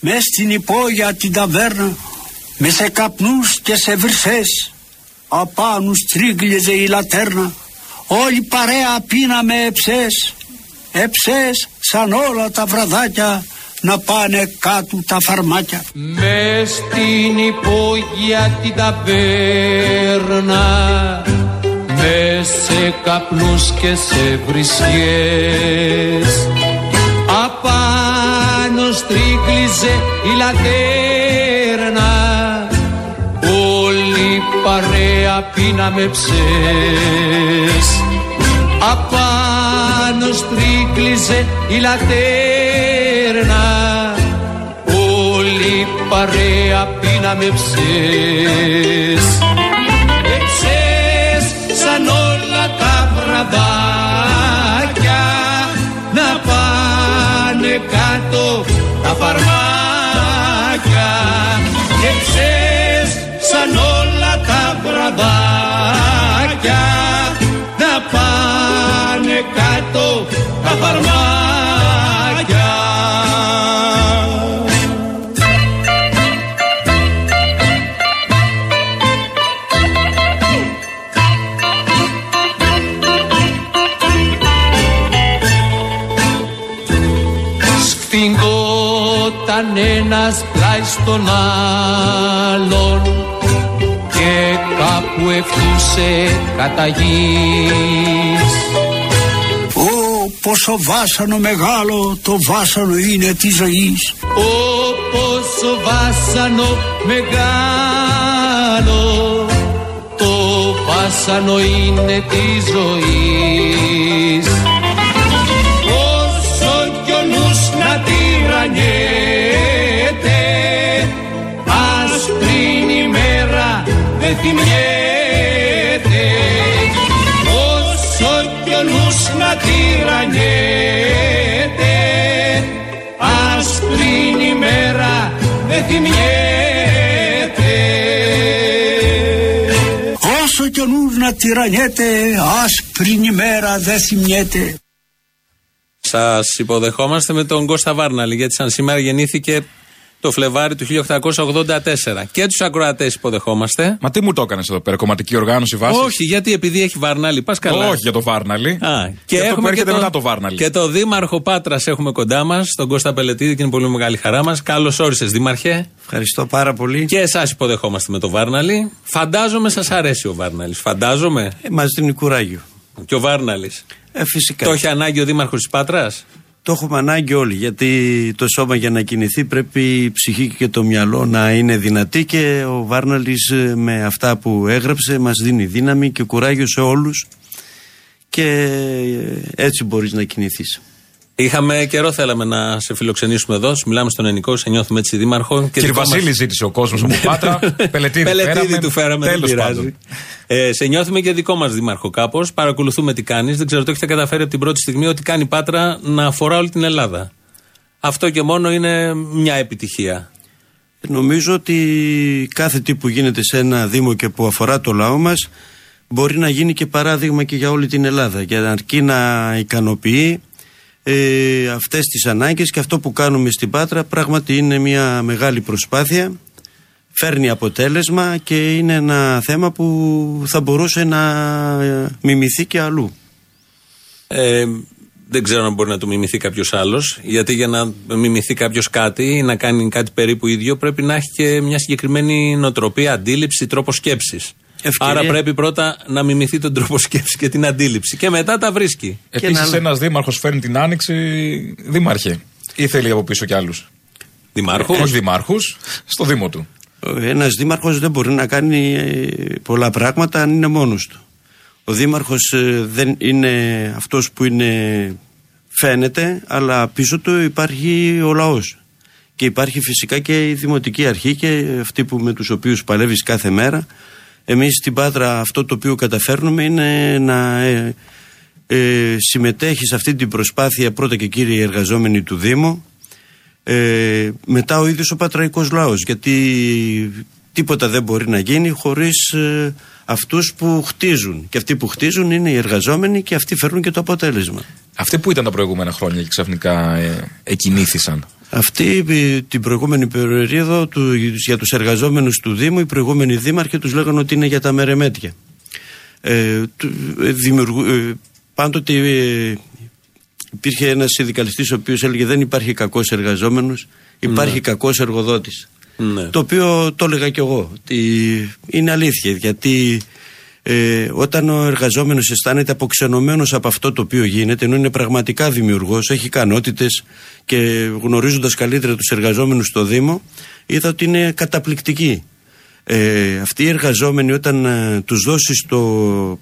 μες στην υπόγεια την ταβέρνα με σε καπνούς και σε βρυσές απάνω στρίγκλιζε η λατέρνα όλη παρέα πίναμε εψές εψές σαν όλα τα βραδάκια να πάνε κάτω τα φαρμάκια. Μες στην υπόγεια την ταβέρνα με σε καπνούς και σε βρισιές απάνω στρίκλιζε η λατέρνα. Όλη παρέα πίναμε ψες. Απάνω στρίκλιζε η λατέρνα. Όλη παρέα πίναμε ψες βραδάκια ευθούσε κατά γης. Ω πόσο βάσανο μεγάλο το βάσανο είναι της ζωής. Όπως ο βάσανο μεγάλο το βάσανο είναι της ζωής. Όσο κι ο νους να τυραννιέται ας πριν η μέρα δεν θυμιέται τυραννιέται ας πριν η μέρα δεν θυμιέται. Όσο κι ο νους να τυραννιέται ας πριν η μέρα δεν θυμιέται. Σας υποδεχόμαστε με τον Κώστα Βάρναλη, γιατί σαν σήμερα γεννήθηκε το Φλεβάρι του 1884. Και τους ακροατές υποδεχόμαστε. Μα τι μου το έκανες εδώ πέρα, κομματική οργάνωση βάσης; Όχι, γιατί επειδή έχει Βάρναλη, πας καλά. Όχι για το Βάρναλι. Α, και αυτό που έρχεται το- μετά το Βάρναλι. Και το Δήμαρχο Πάτρας έχουμε κοντά μας, τον Κώστα Πελετίδη, και είναι πολύ μεγάλη χαρά μας. Καλώς όρισες, Δήμαρχε. Ευχαριστώ πάρα πολύ. Και εσάς υποδεχόμαστε με το Βάρναλι. Φαντάζομαι σας αρέσει ο Βάρναλη. Φαντάζομαι. Ε, μας δίνει κουράγιο. Και ο Βάρναλη. Ε, φυσικά. Το έχει ανάγκη ο Δήμαρχος της Πάτρας; Το έχουμε ανάγκη όλοι γιατί το σώμα για να κινηθεί πρέπει η ψυχή και το μυαλό να είναι δυνατή και ο Βάρναλης ε, με αυτά που έγραψε μας δίνει δύναμη και κουράγιο σε όλους και ε, έτσι μπορείς να κινηθείς. Είχαμε καιρό, θέλαμε να σε φιλοξενήσουμε εδώ. Σου μιλάμε στον Ενικό, σε νιώθουμε έτσι δήμαρχο. Και Κύριε δικό μας- Βασίλη, ζήτησε ο κόσμος από Πάτρα. Πελετήρι, Πελετήδη του φέραμε, δεν Τέλος πειράζει. πάντων. Ε, σε νιώθουμε και δικό μας δήμαρχο κάπως. Παρακολουθούμε τι κάνεις. Δεν ξέρω, το έχετε καταφέρει από την πρώτη στιγμή ότι κάνει Πάτρα να αφορά όλη την Ελλάδα. Αυτό και μόνο είναι μια επιτυχία. Νομίζω ότι κάθε τι που γίνεται σε ένα Δήμο και που αφορά το λαό μας μπορεί να γίνει και παράδειγμα και για όλη την Ελλάδα για να αρκεί να ικανοποιεί ε, αυτές τις ανάγκες και αυτό που κάνουμε στην Πάτρα πράγματι είναι μια μεγάλη προσπάθεια φέρνει αποτέλεσμα και είναι ένα θέμα που θα μπορούσε να ε, μιμηθεί και αλλού. Ε, δεν ξέρω αν μπορεί να το μιμηθεί κάποιος άλλος. Γιατί για να μιμηθεί κάποιος κάτι ή να κάνει κάτι περίπου ίδιο, πρέπει να έχει και μια συγκεκριμένη νοοτροπία, αντίληψη, τρόπο σκέψης. Ευκαιρία. Άρα πρέπει πρώτα να μιμηθεί τον τρόπο σκέψης και την αντίληψη. Και μετά τα βρίσκει. Επίσης, να- ένας δήμαρχος φέρνει την άνοιξη. Δήμαρχε. Ή θέλει από πίσω κι άλλους. Δημάρχου. Όχι δημάρχους, στο Δήμο του. Ένας δήμαρχος δεν μπορεί να κάνει ε, πολλά πράγματα αν είναι μόνος του. Ο δήμαρχος ε, δεν είναι αυτός που είναι φαίνεται, αλλά πίσω του υπάρχει ο λαός. Και υπάρχει φυσικά και η δημοτική αρχή και αυτοί που με τους οποίους παλεύεις κάθε μέρα. Εμείς στην Πάτρα αυτό το οποίο καταφέρνουμε είναι να ε, ε, συμμετέχει σε αυτή την προσπάθεια πρώτα και κύριοι οι εργαζόμενοι του Δήμου ε, μετά ο ίδιος ο πατραϊκός λαός γιατί τίποτα δεν μπορεί να γίνει χωρίς ε, αυτούς που χτίζουν και αυτοί που χτίζουν είναι οι εργαζόμενοι και αυτοί φέρνουν και το αποτέλεσμα Αυτοί που ήταν τα προηγούμενα χρόνια και ξαφνικά ε, εκινήθησαν. Αυτή ε, την προηγούμενη περίοδο του, για τους εργαζόμενους του Δήμου οι προηγούμενοι δήμαρχοι τους λέγανε ότι είναι για τα μερεμέτια. Ε, του- ε, δημιουργού- ε, πάντοτε ε, υπήρχε ένας συνδικαλιστής ο οποίος έλεγε δεν υπάρχει κακός εργαζόμενος, υπάρχει κακός εργοδότης. Ναι. Το οποίο το έλεγα κι εγώ. Ότι είναι αλήθεια γιατί ε, όταν ο εργαζόμενος αισθάνεται αποξενωμένος από αυτό το οποίο γίνεται ενώ είναι πραγματικά δημιουργός, έχει ικανότητες και γνωρίζοντας καλύτερα τους εργαζόμενους στο Δήμο είδα ότι είναι καταπληκτική. Ε, αυτοί οι εργαζόμενοι όταν ε, τους δώσεις το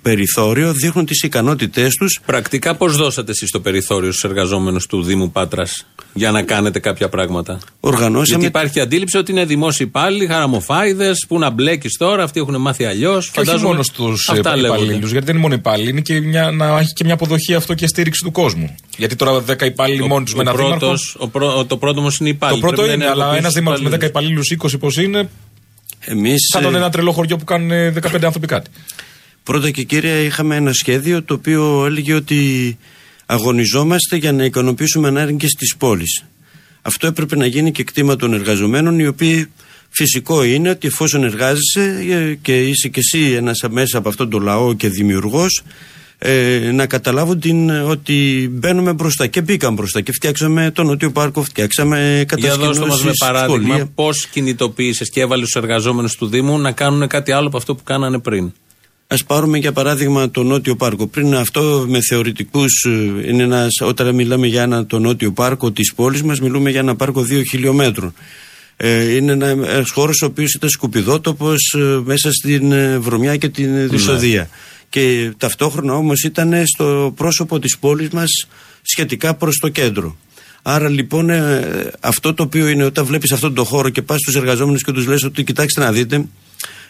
περιθώριο δείχνουν τις ικανότητές τους Πρακτικά πώς δώσατε εσείς το περιθώριο στους εργαζόμενους του Δήμου Πάτρας για να κάνετε κάποια πράγματα; οργανώσαμε Γιατί υπάρχει αντίληψη ότι είναι δημόσιοι υπάλληλοι, χαραμοφάιδες, που να μπλέκεις τώρα, αυτοί έχουν μάθει αλλιώς. Και όχι μόνο στους υπαλλήλους, γιατί δεν είναι μόνο υπάλληλοι, είναι και μια, να έχει και μια αποδοχή αυτό και στήριξη του κόσμου. Γιατί τώρα 10 υπάλληλοι μόνοι τους με ένα δήμαρχο. πρώτος, ο πρω- το πρώτο όμως είναι Το υπάλληλοι. πρώτο Πρέπει να είναι, αλλά ενεργοποιήσεις ένας τους δήμαρχος με 10 υπαλλήλους. υπαλλήλους, 20 πώς είναι, εμείς, σαν τον ε, ένα τρελό χωριό που κάνουν ε, 15 άνθρωποι κάτι. Πρώτα και κύρια είχαμε ένα σχέδιο το οποίο έλεγε ότι αγωνιζόμαστε για να ικανοποιήσουμε ανάγκες της πόλης. Αυτό έπρεπε να γίνει και κτήμα των εργαζομένων οι οποίοι φυσικό είναι ότι εφόσον εργάζεσαι ε, και είσαι και εσύ ένας μέσα από αυτόν τον λαό και δημιουργός ε, να καταλάβουν την, ότι μπαίνουμε μπροστά και μπήκαμε μπροστά και φτιάξαμε το Νότιο Πάρκο, φτιάξαμε Για δώστε μας με κατασκηνώσεις, παράδειγμα σχολεία. πώς κινητοποίησες και έβαλες τους εργαζόμενους του Δήμου να κάνουν κάτι άλλο από αυτό που κάνανε πριν; Ας πάρουμε για παράδειγμα το Νότιο Πάρκο. Πριν αυτό με θεωρητικούς, ε, είναι ένας, όταν μιλάμε για ένα, το Νότιο Πάρκο της πόλης μας, μιλούμε για ένα πάρκο δύο χιλιόμετρων. Ε, είναι ένα ένας χώρος ο οποίος ήταν σκουπιδότοπος ε, μέσα στην ε, βρωμιά και την ε, δυσοδεία. Και ταυτόχρονα όμως ήταν στο πρόσωπο της πόλης μας σχετικά προς το κέντρο. Άρα λοιπόν ε, αυτό το οποίο είναι όταν βλέπεις αυτόν τον χώρο και πας στους εργαζόμενους και τους λες ότι κοιτάξτε να δείτε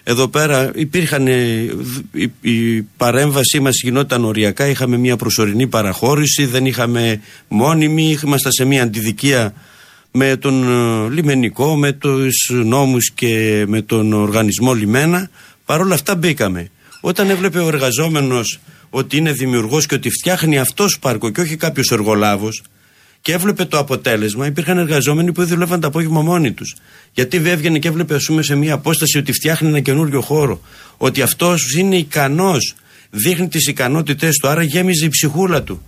εδώ πέρα υπήρχαν, ε, δ- η, η παρέμβασή μας γινόταν οριακά, είχαμε μια προσωρινή παραχώρηση, δεν είχαμε μόνιμη, ήμασταν σε μια αντιδικία με τον ε, λιμενικό, με τους νόμους και με τον οργανισμό λιμένα. Παρ' όλα αυτά μπήκαμε. Όταν έβλεπε ο εργαζόμενος ότι είναι δημιουργός και ότι φτιάχνει αυτός πάρκο και όχι κάποιος εργολάβος, και έβλεπε το αποτέλεσμα. Υπήρχαν εργαζόμενοι που δούλευαν το απόγευμα μόνοι τους. Γιατί έβγαινε και έβλεπε, ας πούμε, σε μια απόσταση ότι φτιάχνει ένα καινούριο χώρο. Ότι αυτός είναι ικανός. Δείχνει τις ικανότητές του, άρα γέμιζε η ψυχούλα του.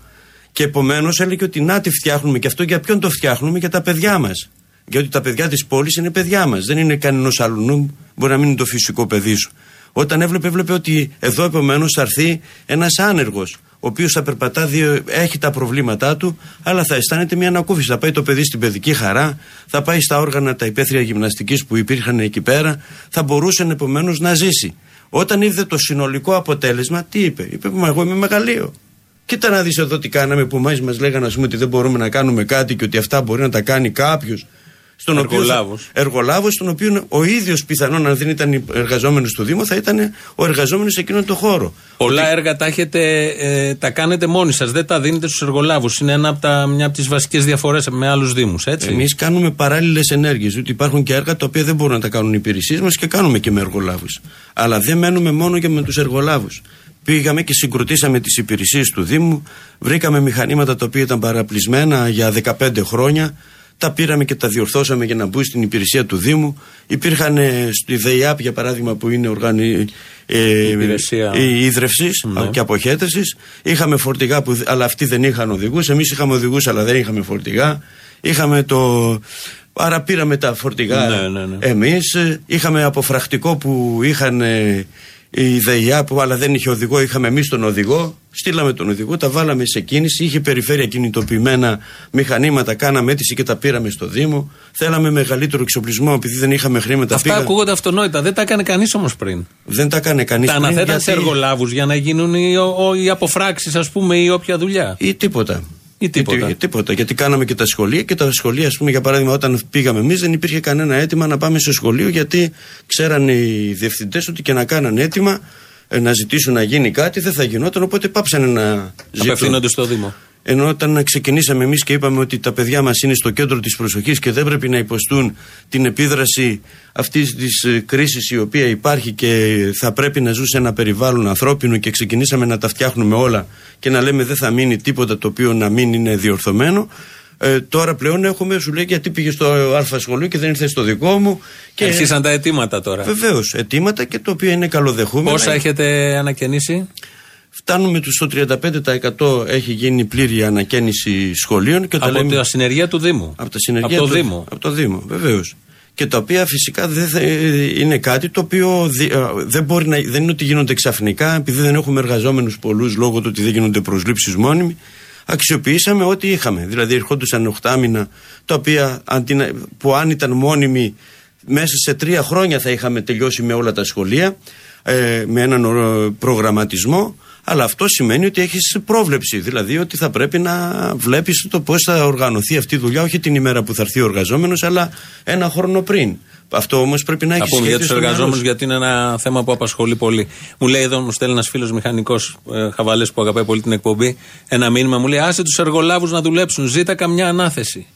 Και επομένως έλεγε ότι να τη φτιάχνουμε και αυτό για ποιον το φτιάχνουμε, για τα παιδιά μας. Γιατί τα παιδιά της πόλης είναι παιδιά μας. Δεν είναι κανένας αλλού. Μπορεί να μην είναι το φυσικό παιδί σου. Όταν έβλεπε, έβλεπε ότι εδώ επομένως θα έρθει ένας άνεργος, ο οποίος θα περπατά, δύο, έχει τα προβλήματά του, αλλά θα αισθάνεται μια ανακούφιση. Θα πάει το παιδί στην παιδική χαρά, θα πάει στα όργανα τα υπαίθρια γυμναστικής που υπήρχαν εκεί πέρα, θα μπορούσε επομένως να ζήσει. Όταν είδε το συνολικό αποτέλεσμα, τι είπε, είπε: Μα εγώ είμαι μεγαλείο. Κοίτα να δεις εδώ τι κάναμε που εμάς μας λέγανε ας πούμε, ότι δεν μπορούμε να κάνουμε κάτι και ότι αυτά μπορεί να τα κάνει κάποιος. Στον Εργολάβος. εργολάβος, τον οποίο ο ίδιος πιθανόν, αν δεν ήταν εργαζόμενος του Δήμου, θα ήταν ο εργαζόμενος σε εκείνον τον χώρο. Πολλά έργα τα, έχετε, ε, τα κάνετε μόνοι σας, δεν τα δίνετε στους εργολάβους. Είναι ένα από τα, μια από τις βασικές διαφορές με άλλους Δήμους, έτσι; Εμείς κάνουμε παράλληλες ενέργειες. Ότι υπάρχουν και έργα τα οποία δεν μπορούν να τα κάνουν οι υπηρεσίες μας και κάνουμε και με εργολάβους. Αλλά δεν μένουμε μόνο και με τους εργολάβους. Πήγαμε και συγκροτήσαμε τις υπηρεσίες του Δήμου. Βρήκαμε μηχανήματα τα οποία ήταν παραπλησμένα για 15 χρόνια. Τα πήραμε και τα διορθώσαμε για να μπουν στην υπηρεσία του Δήμου. Υπήρχαν ε, στη ΔΕΙΑΠ, για παράδειγμα, που είναι οργάνη ε, Υπηρεσία. ε, ίδρυυση Ναι. και αποχέτευσης. Είχαμε φορτηγά, που, αλλά αυτοί δεν είχαν οδηγούς. Εμείς είχαμε οδηγούς, αλλά δεν είχαμε φορτηγά. Είχαμε το. Άρα πήραμε τα φορτηγά Ναι, ναι, ναι. εμείς ε, είχαμε αποφρακτικό που είχαν ε, η ΔΕΙΑ που αλλά δεν είχε οδηγό, είχαμε εμείς τον οδηγό. Στείλαμε τον οδηγό, τα βάλαμε σε κίνηση. Είχε περιφέρεια κινητοποιημένα μηχανήματα, κάναμε αίτηση και τα πήραμε στο Δήμο. Θέλαμε μεγαλύτερο εξοπλισμό επειδή δεν είχαμε χρήματα. Αυτά Πήγα- ακούγονται αυτονόητα. Δεν τα έκανε κανείς όμως πριν. Δεν τα έκανε κανείς. Τα αναθέταν σε εργολάβους για να γίνουν οι, ο- οι αποφράξεις, ας πούμε, ή όποια δουλειά. Ή τίποτα. Ή τίποτα. Ή, τίποτα. Γιατί κάναμε και τα σχολεία και τα σχολεία, ας πούμε, για παράδειγμα, όταν πήγαμε εμείς, δεν υπήρχε κανένα αίτημα να πάμε στο σχολείο γιατί ξέρανε οι διευθυντές ότι και να κάνανε αίτημα ε, να ζητήσουν να γίνει κάτι δεν θα γινόταν. Οπότε πάψανε να ζητούν. Απευθύνονται στο Δήμο. Ενώ όταν ξεκινήσαμε εμείς και είπαμε ότι τα παιδιά μας είναι στο κέντρο της προσοχής και δεν πρέπει να υποστούν την επίδραση αυτής της κρίσης η οποία υπάρχει και θα πρέπει να ζουν σε ένα περιβάλλον ανθρώπινο και ξεκινήσαμε να τα φτιάχνουμε όλα και να λέμε δεν θα μείνει τίποτα το οποίο να μην είναι διορθωμένο. Ε, τώρα πλέον έχουμε, σου λέει γιατί πήγε στο Α σχολείο και δεν ήρθε στο δικό μου. Και... Αρχίσαν τα αιτήματα τώρα. Βεβαίως, αιτήματα και το οποίο είναι καλοδεχούμενο. Πόσα έχετε ανακαινήσει, Φτάνουμε στο 35% έχει γίνει πλήρη ανακαίνιση σχολείων. Και από λέμε... τα συνεργεία του Δήμου. Από τα συνεργεία από το του Δήμο. Από το Δήμο, βεβαίως. Και τα οποία φυσικά δεν είναι κάτι το οποίο δεν, μπορεί να, δεν είναι ότι γίνονται ξαφνικά, επειδή δεν έχουμε εργαζόμενους πολλούς λόγω του ότι δεν γίνονται προσλήψεις μόνιμοι αξιοποιήσαμε ό,τι είχαμε. Δηλαδή, ερχόντουσαν 8 μήνα, τα οποία που αν ήταν μόνιμοι, μέσα σε τρία χρόνια θα είχαμε τελειώσει με όλα τα σχολεία, ε, με έναν προγραμματισμό. Αλλά αυτό σημαίνει ότι έχεις πρόβλεψη. Δηλαδή ότι θα πρέπει να βλέπεις το πώς θα οργανωθεί αυτή η δουλειά, όχι την ημέρα που θα έρθει ο εργαζόμενος, αλλά ένα χρόνο πριν. Αυτό όμως πρέπει να έχεις σχέση. πούμε για τους εργαζόμενους, γιατί είναι ένα θέμα που απασχολεί πολύ. Μου λέει εδώ, μου στέλνει ένας φίλος μηχανικός ε, Χαβαλές που αγαπάει πολύ την εκπομπή, ένα μήνυμα. Μου λέει: Άσε τους εργολάβους να δουλέψουν, ζήτα καμιά ανάθεση.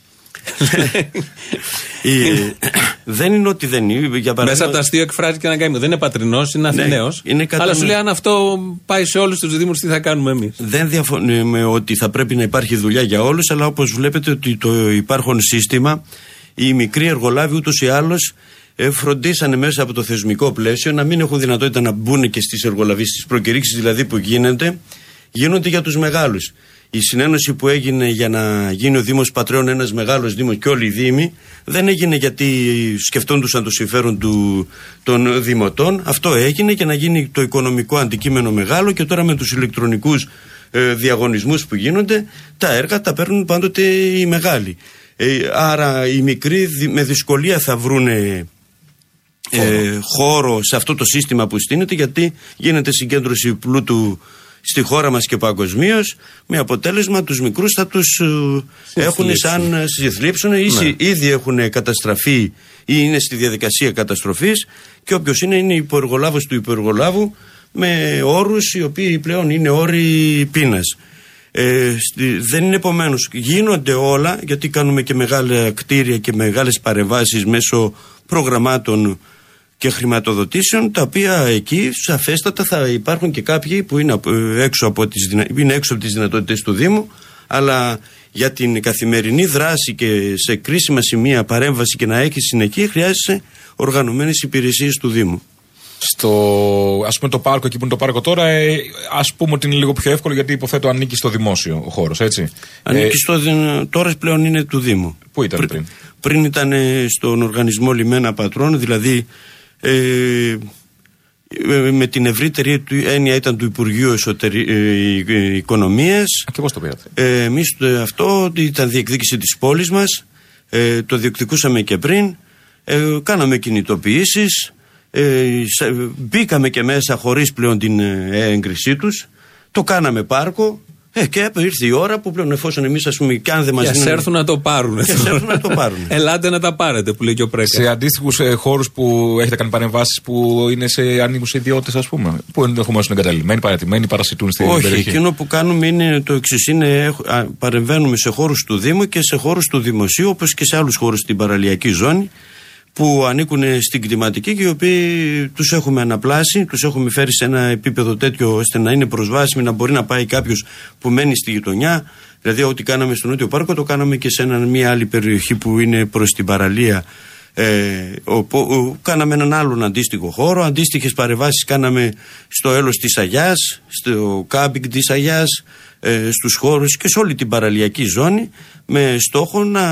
Δεν είναι ότι δεν είναι. Για παράδειγμα... Μέσα από τα αστείο εκφράζει και ένα γκάιμο. Δεν είναι πατρινός, είναι Αθηναίος. Ναι, Αλλά σου λέει αν αυτό πάει σε όλους τους Δήμους, τι θα κάνουμε εμείς; Δεν διαφωνούμε ότι θα πρέπει να υπάρχει δουλειά για όλους, αλλά όπως βλέπετε ότι το υπάρχον σύστημα οι μικροί εργολάβοι ούτως ή άλλως ε, φροντίσανε μέσα από το θεσμικό πλαίσιο να μην έχουν δυνατότητα να μπουν και στις εργολαβίε, στις προκηρύξεις δηλαδή που γίνεται, γίνονται για τους μεγάλους. Η συνένωση που έγινε για να γίνει ο Δήμος Πατρέων ένας μεγάλος Δήμος και όλοι οι Δήμοι δεν έγινε γιατί σκεφτόντουσαν το συμφέρον του, των Δημοτών. Αυτό έγινε για να γίνει το οικονομικό αντικείμενο μεγάλο και τώρα με τους ηλεκτρονικούς ε, διαγωνισμούς που γίνονται, τα έργα τα παίρνουν πάντοτε οι μεγάλοι. Ε, άρα οι μικροί με δυσκολία θα βρουν ε, χώρο σε αυτό το σύστημα που στείνεται γιατί γίνεται συγκέντρωση πλούτου στη χώρα μας και παγκοσμίως με αποτέλεσμα τους μικρούς θα τους ε, έχουν σαν συθλίψουν ή ναι. ήδη έχουν καταστραφεί ή είναι στη διαδικασία καταστροφής και όποιος είναι είναι υποεργολάβος του υποεργολάβου με όρους οι οποίοι πλέον είναι όροι πείνας. Ε, δεν είναι επομένως. Γίνονται όλα γιατί κάνουμε και μεγάλα κτίρια και μεγάλες παρεμβάσεις μέσω προγραμμάτων και χρηματοδοτήσεων τα οποία εκεί σαφέστατα θα υπάρχουν και κάποιοι που είναι έξω από τις, είναι έξω από τις δυνατότητες του Δήμου αλλά για την καθημερινή δράση και σε κρίσιμα σημεία παρέμβαση και να έχει συνεχή χρειάζεσαι οργανωμένες υπηρεσίες του Δήμου. Στο ας πούμε το πάρκο εκεί που είναι το πάρκο τώρα ε, ας πούμε ότι είναι λίγο πιο εύκολο γιατί υποθέτω ανήκει στο δημόσιο ο χώρος έτσι. Ανήκει ε, στο, τώρα πλέον είναι του Δήμου. Πού ήταν πριν; πριν, ήταν στον οργανισμό Λιμένα Πατρών δηλαδή ε, ε με την ευρύτερη του έννοια ήταν του Υπουργείου Εσωτερι... ε, Οικονομίας. Και πώς το πήρατε. Ε, εμείς αυτό ήταν διεκδίκηση της πόλης μας. Ε, το διεκδικούσαμε και πριν. Ε, κάναμε κινητοποιήσεις. Ε, μπήκαμε και μέσα χωρίς πλέον την ε, έγκρισή τους. Το κάναμε πάρκο ε, και ήρθε η ώρα που πλέον εφόσον εμείς, ας πούμε, και αν δεν μας δίνουν. έρθουν να το πάρουν. έρθουν να το πάρουν. Ελάτε να τα πάρετε, που λέει και ο Πρέκας. Σε αντίστοιχους ε, χώρους που έχετε κάνει παρεμβάσεις που είναι σε ανήκου ιδιώτες, ας πούμε. Που ενδεχομένως είναι εγκαταλειμμένοι, παρατημένοι, παρασιτούν στην Όχι, περιοχή. Όχι, εκείνο που κάνουμε είναι το εξής. Είναι, παρεμβαίνουμε σε χώρους του Δήμου και σε χώρους του Δημοσίου, όπως και σε άλλους χώρους στην παραλιακή ζώνη που ανήκουν στην κτηματική και οι οποίοι τους έχουμε αναπλάσει, τους έχουμε φέρει σε ένα επίπεδο τέτοιο ώστε να είναι προσβάσιμοι, να μπορεί να πάει κάποιος που μένει στη γειτονιά. Δηλαδή ό,τι κάναμε στο Νότιο Πάρκο το κάναμε και σε μια άλλη περιοχή που είναι προς την παραλία. Ε, ο, κάναμε έναν άλλον αντίστοιχο χώρο, αντίστοιχες παρεμβάσεις κάναμε στο έλος της Αγιάς, στο κάμπινγκ της Αγιάς, ε, στους χώρους και σε όλη την παραλιακή ζώνη με στόχο να,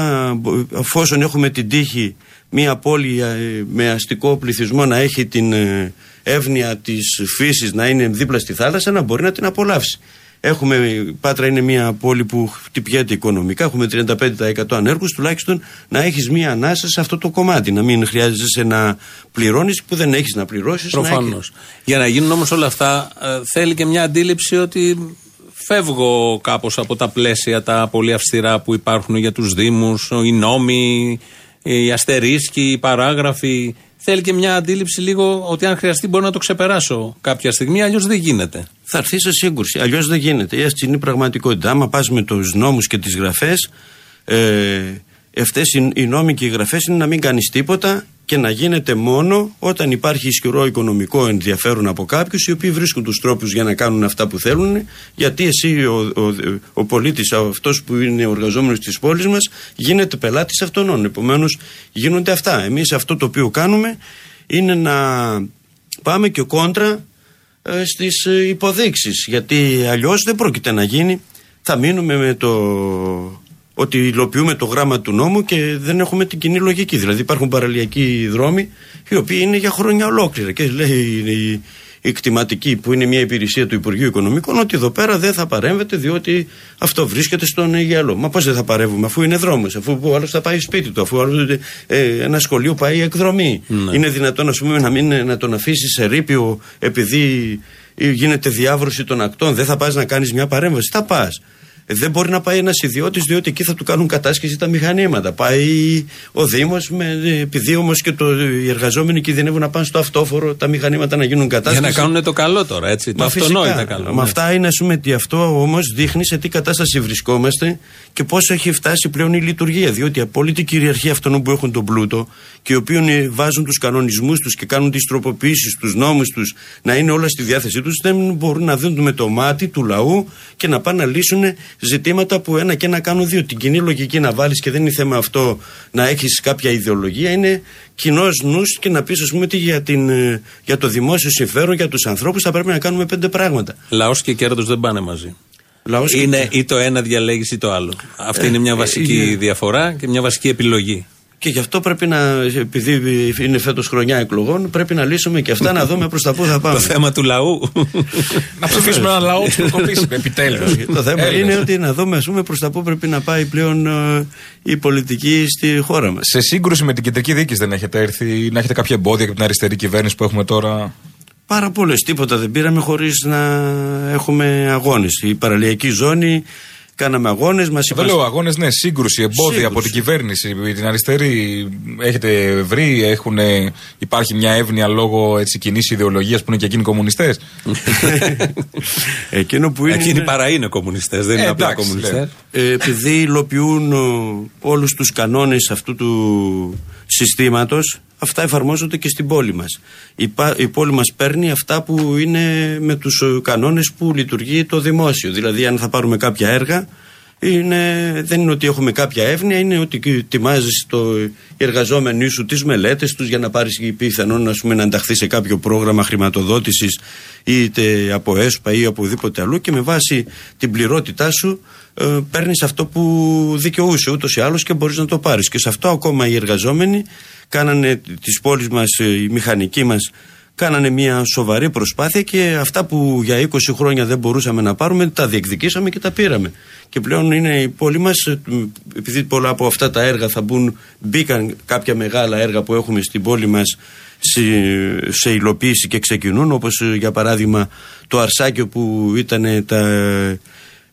εφόσον έχουμε την τύχη μια πόλη ε, με αστικό πληθυσμό να έχει την ε, εύνοια της φύσης να είναι δίπλα στη θάλασσα να μπορεί να την απολαύσει. Έχουμε, η Πάτρα είναι μια πόλη που χτυπιέται οικονομικά, έχουμε 35% ανέργους, τουλάχιστον να έχεις μια ανάσα σε αυτό το κομμάτι, να μην χρειάζεσαι να πληρώνεις που δεν έχεις να πληρώσεις. Προφανώς. Για να γίνουν όμως όλα αυτά ε, θέλει και μια αντίληψη ότι φεύγω κάπως από τα πλαίσια τα πολύ αυστηρά που υπάρχουν για τους Δήμους, οι νόμοι, οι αστερίσκοι, οι παράγραφοι. Θέλει και μια αντίληψη λίγο ότι αν χρειαστεί μπορεί να το ξεπεράσω κάποια στιγμή, αλλιώς δεν γίνεται. Θα έρθει σε σύγκρουση. Αλλιώς δεν γίνεται. Έτσι είναι η πραγματικότητα. Άμα πας με τους νόμους και τις γραφές, ε, αυτέ οι, οι νόμοι και οι γραφές είναι να μην κάνεις τίποτα και να γίνεται μόνο όταν υπάρχει ισχυρό οικονομικό ενδιαφέρον από κάποιους οι οποίοι βρίσκουν τους τρόπους για να κάνουν αυτά που θέλουν. Γιατί εσύ, ο, ο, ο πολίτης, αυτός που είναι ο εργαζόμενος της πόλης μας, γίνεται πελάτης αυτών. Επομένως, γίνονται αυτά. Εμείς αυτό το οποίο κάνουμε είναι να πάμε και κόντρα ε, στις ε, υποδείξεις γιατί αλλιώς δεν πρόκειται να γίνει θα μείνουμε με το ότι υλοποιούμε το γράμμα του νόμου και δεν έχουμε την κοινή λογική. Δηλαδή υπάρχουν παραλιακοί δρόμοι οι οποίοι είναι για χρόνια ολόκληρα και λέει η, η κτηματική που είναι μια υπηρεσία του Υπουργείου Οικονομικών ότι εδώ πέρα δεν θα παρέμβεται διότι αυτό βρίσκεται στον Αιγιαλό. Μα πώς δεν θα παρέμβουμε αφού είναι δρόμος, αφού ο άλλος θα πάει σπίτι του, αφού άλλος, ε, ένα σχολείο πάει εκδρομή. Ναι. Είναι δυνατόν ας πούμε, να, μην, να τον αφήσει σε ρήπιο επειδή γίνεται διάβρωση των ακτών, δεν θα πας να κάνεις μια παρέμβαση. Θα πας. Ε, δεν μπορεί να πάει ένας ιδιώτης, διότι εκεί θα του κάνουν κατάσχεση τα μηχανήματα. Πάει ο Δήμος, επειδή όμως και το, οι εργαζόμενοι κινδυνεύουν να πάνε στο αυτόφορο τα μηχανήματα να γίνουν κατάσχεση. Για να κάνουν το καλό τώρα, έτσι. το αυτονόητα καλό. Με ναι. αυτά είναι, ας πούμε, ότι αυτό όμως δείχνει σε τι κατάσταση βρισκόμαστε και πώ έχει φτάσει πλέον η λειτουργία. Διότι η απόλυτη κυριαρχία αυτών που έχουν τον πλούτο και οι οποίοι βάζουν τους κανονισμούς τους και κάνουν τις τροποποιήσεις, τους νόμους τους να είναι όλα στη διάθεσή τους, δεν μπορούν να δουν με το μάτι του λαού και να πάνε να λύσουν ζητήματα που ένα και ένα κάνουν δύο. Την κοινή λογική να βάλεις και δεν είναι θέμα αυτό να έχεις κάποια ιδεολογία, είναι κοινός νους και να πεις, ας πούμε, ότι για, την, ε, για το δημόσιο συμφέρον, για τους ανθρώπους θα πρέπει να κάνουμε πέντε πράγματα. Λαός και κέρδος δεν πάνε μαζί. Λαός είναι και... ή το ένα διαλέγεις ή το άλλο. Αυτή ε, είναι μια ε, βασική διαφορά και μια βασική επιλογή. Και γι' αυτό πρέπει να, επειδή είναι φέτος χρονιά εκλογών, πρέπει να λύσουμε και αυτά να δούμε προς τα πού θα πάμε. το θέμα του λαού. να ψηφίσουμε ένα λαό τη προκοπή, επιτέλους. το θέμα είναι ότι να δούμε προς τα πού πρέπει να πάει πλέον ε, η πολιτική στη χώρα μας. Σε σύγκρουση με την κεντρική διοίκηση δεν έχετε έρθει, να έχετε κάποια εμπόδια από την αριστερή κυβέρνηση που έχουμε τώρα; Πάρα πολλές. Τίποτα δεν πήραμε χωρίς να έχουμε αγώνες. Η παραλιακή ζώνη Κάναμε αγώνες. Μας είπαν. λέω αγώνες, ναι, σύγκρουση, εμπόδια από την κυβέρνηση. Την αριστερή έχετε βρει, έχουν, υπάρχει μια εύνοια λόγω έτσι, κοινής ιδεολογίας που είναι και εκείνοι κομμουνιστές; Εκείνο που είναι. Εκείνοι παρά είναι κομμουνιστές, δεν είναι ε, απλά κομμουνιστές. Ε, επειδή υλοποιούν όλους τους κανόνες αυτού του συστήματος, αυτά εφαρμόζονται και στην πόλη μας. Η, η πόλη μας παίρνει αυτά που είναι με τους κανόνες που λειτουργεί το δημόσιο. Δηλαδή, αν θα πάρουμε κάποια έργα, είναι, δεν είναι ότι έχουμε κάποια εύνοια, είναι ότι ετοιμάζεις το εργαζόμενοι σου τις μελέτες τους για να πάρεις πιθανόν ας πούμε, να ενταχθεί σε κάποιο πρόγραμμα χρηματοδότησης είτε από ΕΣΠΑ ή οπουδήποτε αλλού και με βάση την πληρότητά σου ε, παίρνεις αυτό που δικαιούσε ούτως ή άλλως και μπορείς να το πάρεις. Και σε αυτό ακόμα οι εργαζόμενοι κάνανε τη πόλη μας, ε, οι μηχανικοί μας, κάνανε μια σοβαρή προσπάθεια και αυτά που για 20 χρόνια δεν μπορούσαμε να πάρουμε, τα διεκδικήσαμε και τα πήραμε. Και πλέον είναι η πόλη μας, ε, επειδή πολλά από αυτά τα έργα θα μπουν, μπήκαν κάποια μεγάλα έργα που έχουμε στην πόλη μας σε, σε υλοποίηση και ξεκινούν, όπως για παράδειγμα το Αρσάκιο που ήταν τα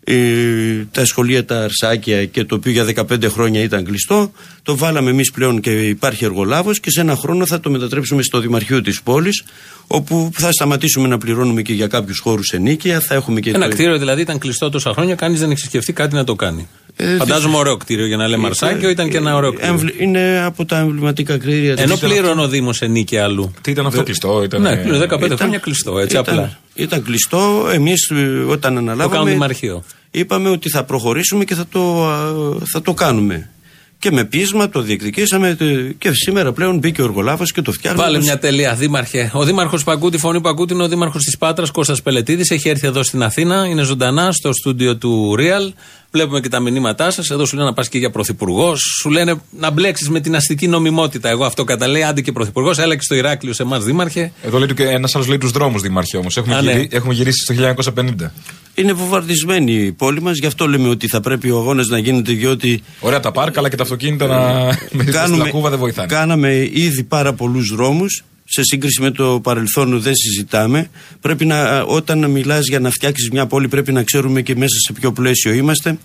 ε, τα σχολεία τα αρσάκια και το οποίο για 15 χρόνια ήταν κλειστό. Το βάλαμε εμείς πλέον και υπάρχει εργολάβος και σε ένα χρόνο θα το μετατρέψουμε στο Δημαρχείο της πόλης, όπου θα σταματήσουμε να πληρώνουμε και για κάποιους χώρους ενίκεια. Θα έχουμε και ένα το... κτίριο δηλαδή ήταν κλειστό τόσα χρόνια, κανείς δεν έχει σκεφτεί κάτι να το κάνει. Ε, Φαντάζομαι ωραίο κτίριο για να λέμε ε, Αρσάκιο, ήταν και ένα ωραίο κτίριο. Είναι από τα εμβληματικά κτίρια. Ενώ πλήρωνε ο Δήμος ενίκεια αλλού. Τι ήταν αυτό κλειστό, ήταν. Ναι, 15 χρόνια κλειστό, έτσι απλά. Ήταν κλειστό, εμείς όταν αναλάβαμε. Το κάνουμε Δημαρχείο είπαμε ότι θα προχωρήσουμε και θα το, θα το κάνουμε. Και με πείσμα το διεκδικήσαμε και σήμερα πλέον μπήκε ο Οργολάβος και το φτιάχνουμε. Βάλε μια τελεία, Δήμαρχε. Ο Δήμαρχος Παγκούτη, φωνή Παγκούτη, είναι ο Δήμαρχος της Πάτρας, Κώστας Πελετήδης. Έχει έρθει εδώ στην Αθήνα, είναι ζωντανά στο στούντιο του Real. Βλέπουμε και τα μηνύματά σας. Εδώ σου λένε να πας και για πρωθυπουργός. Σου λένε να μπλέξεις με την αστική νομιμότητα. Εγώ αυτό καταλέει, άντε και πρωθυπουργός. Έλα και στο Ηράκλειο σε εμάς, Δήμαρχε. Εδώ λέει ένας άλλος λέει τους δρόμους, Δήμαρχε όμως. Έχουμε, ναι. έχουμε γυρίσει στο 1950 είναι βομβαρδισμένη η πόλη μας. Γι' αυτό λέμε ότι θα πρέπει ο αγώνας να γίνεται. Διότι. Ωραία τα πάρκα, αλλά και τα αυτοκίνητα να. Κάνουμε, λακκούβα δεν βοηθάνε. Κάναμε ήδη πάρα πολλούς δρόμους. Σε σύγκριση με το παρελθόν δεν συζητάμε. Πρέπει να, όταν μιλάς για να φτιάξεις μια πόλη, πρέπει να ξέρουμε και μέσα σε ποιο πλαίσιο είμαστε.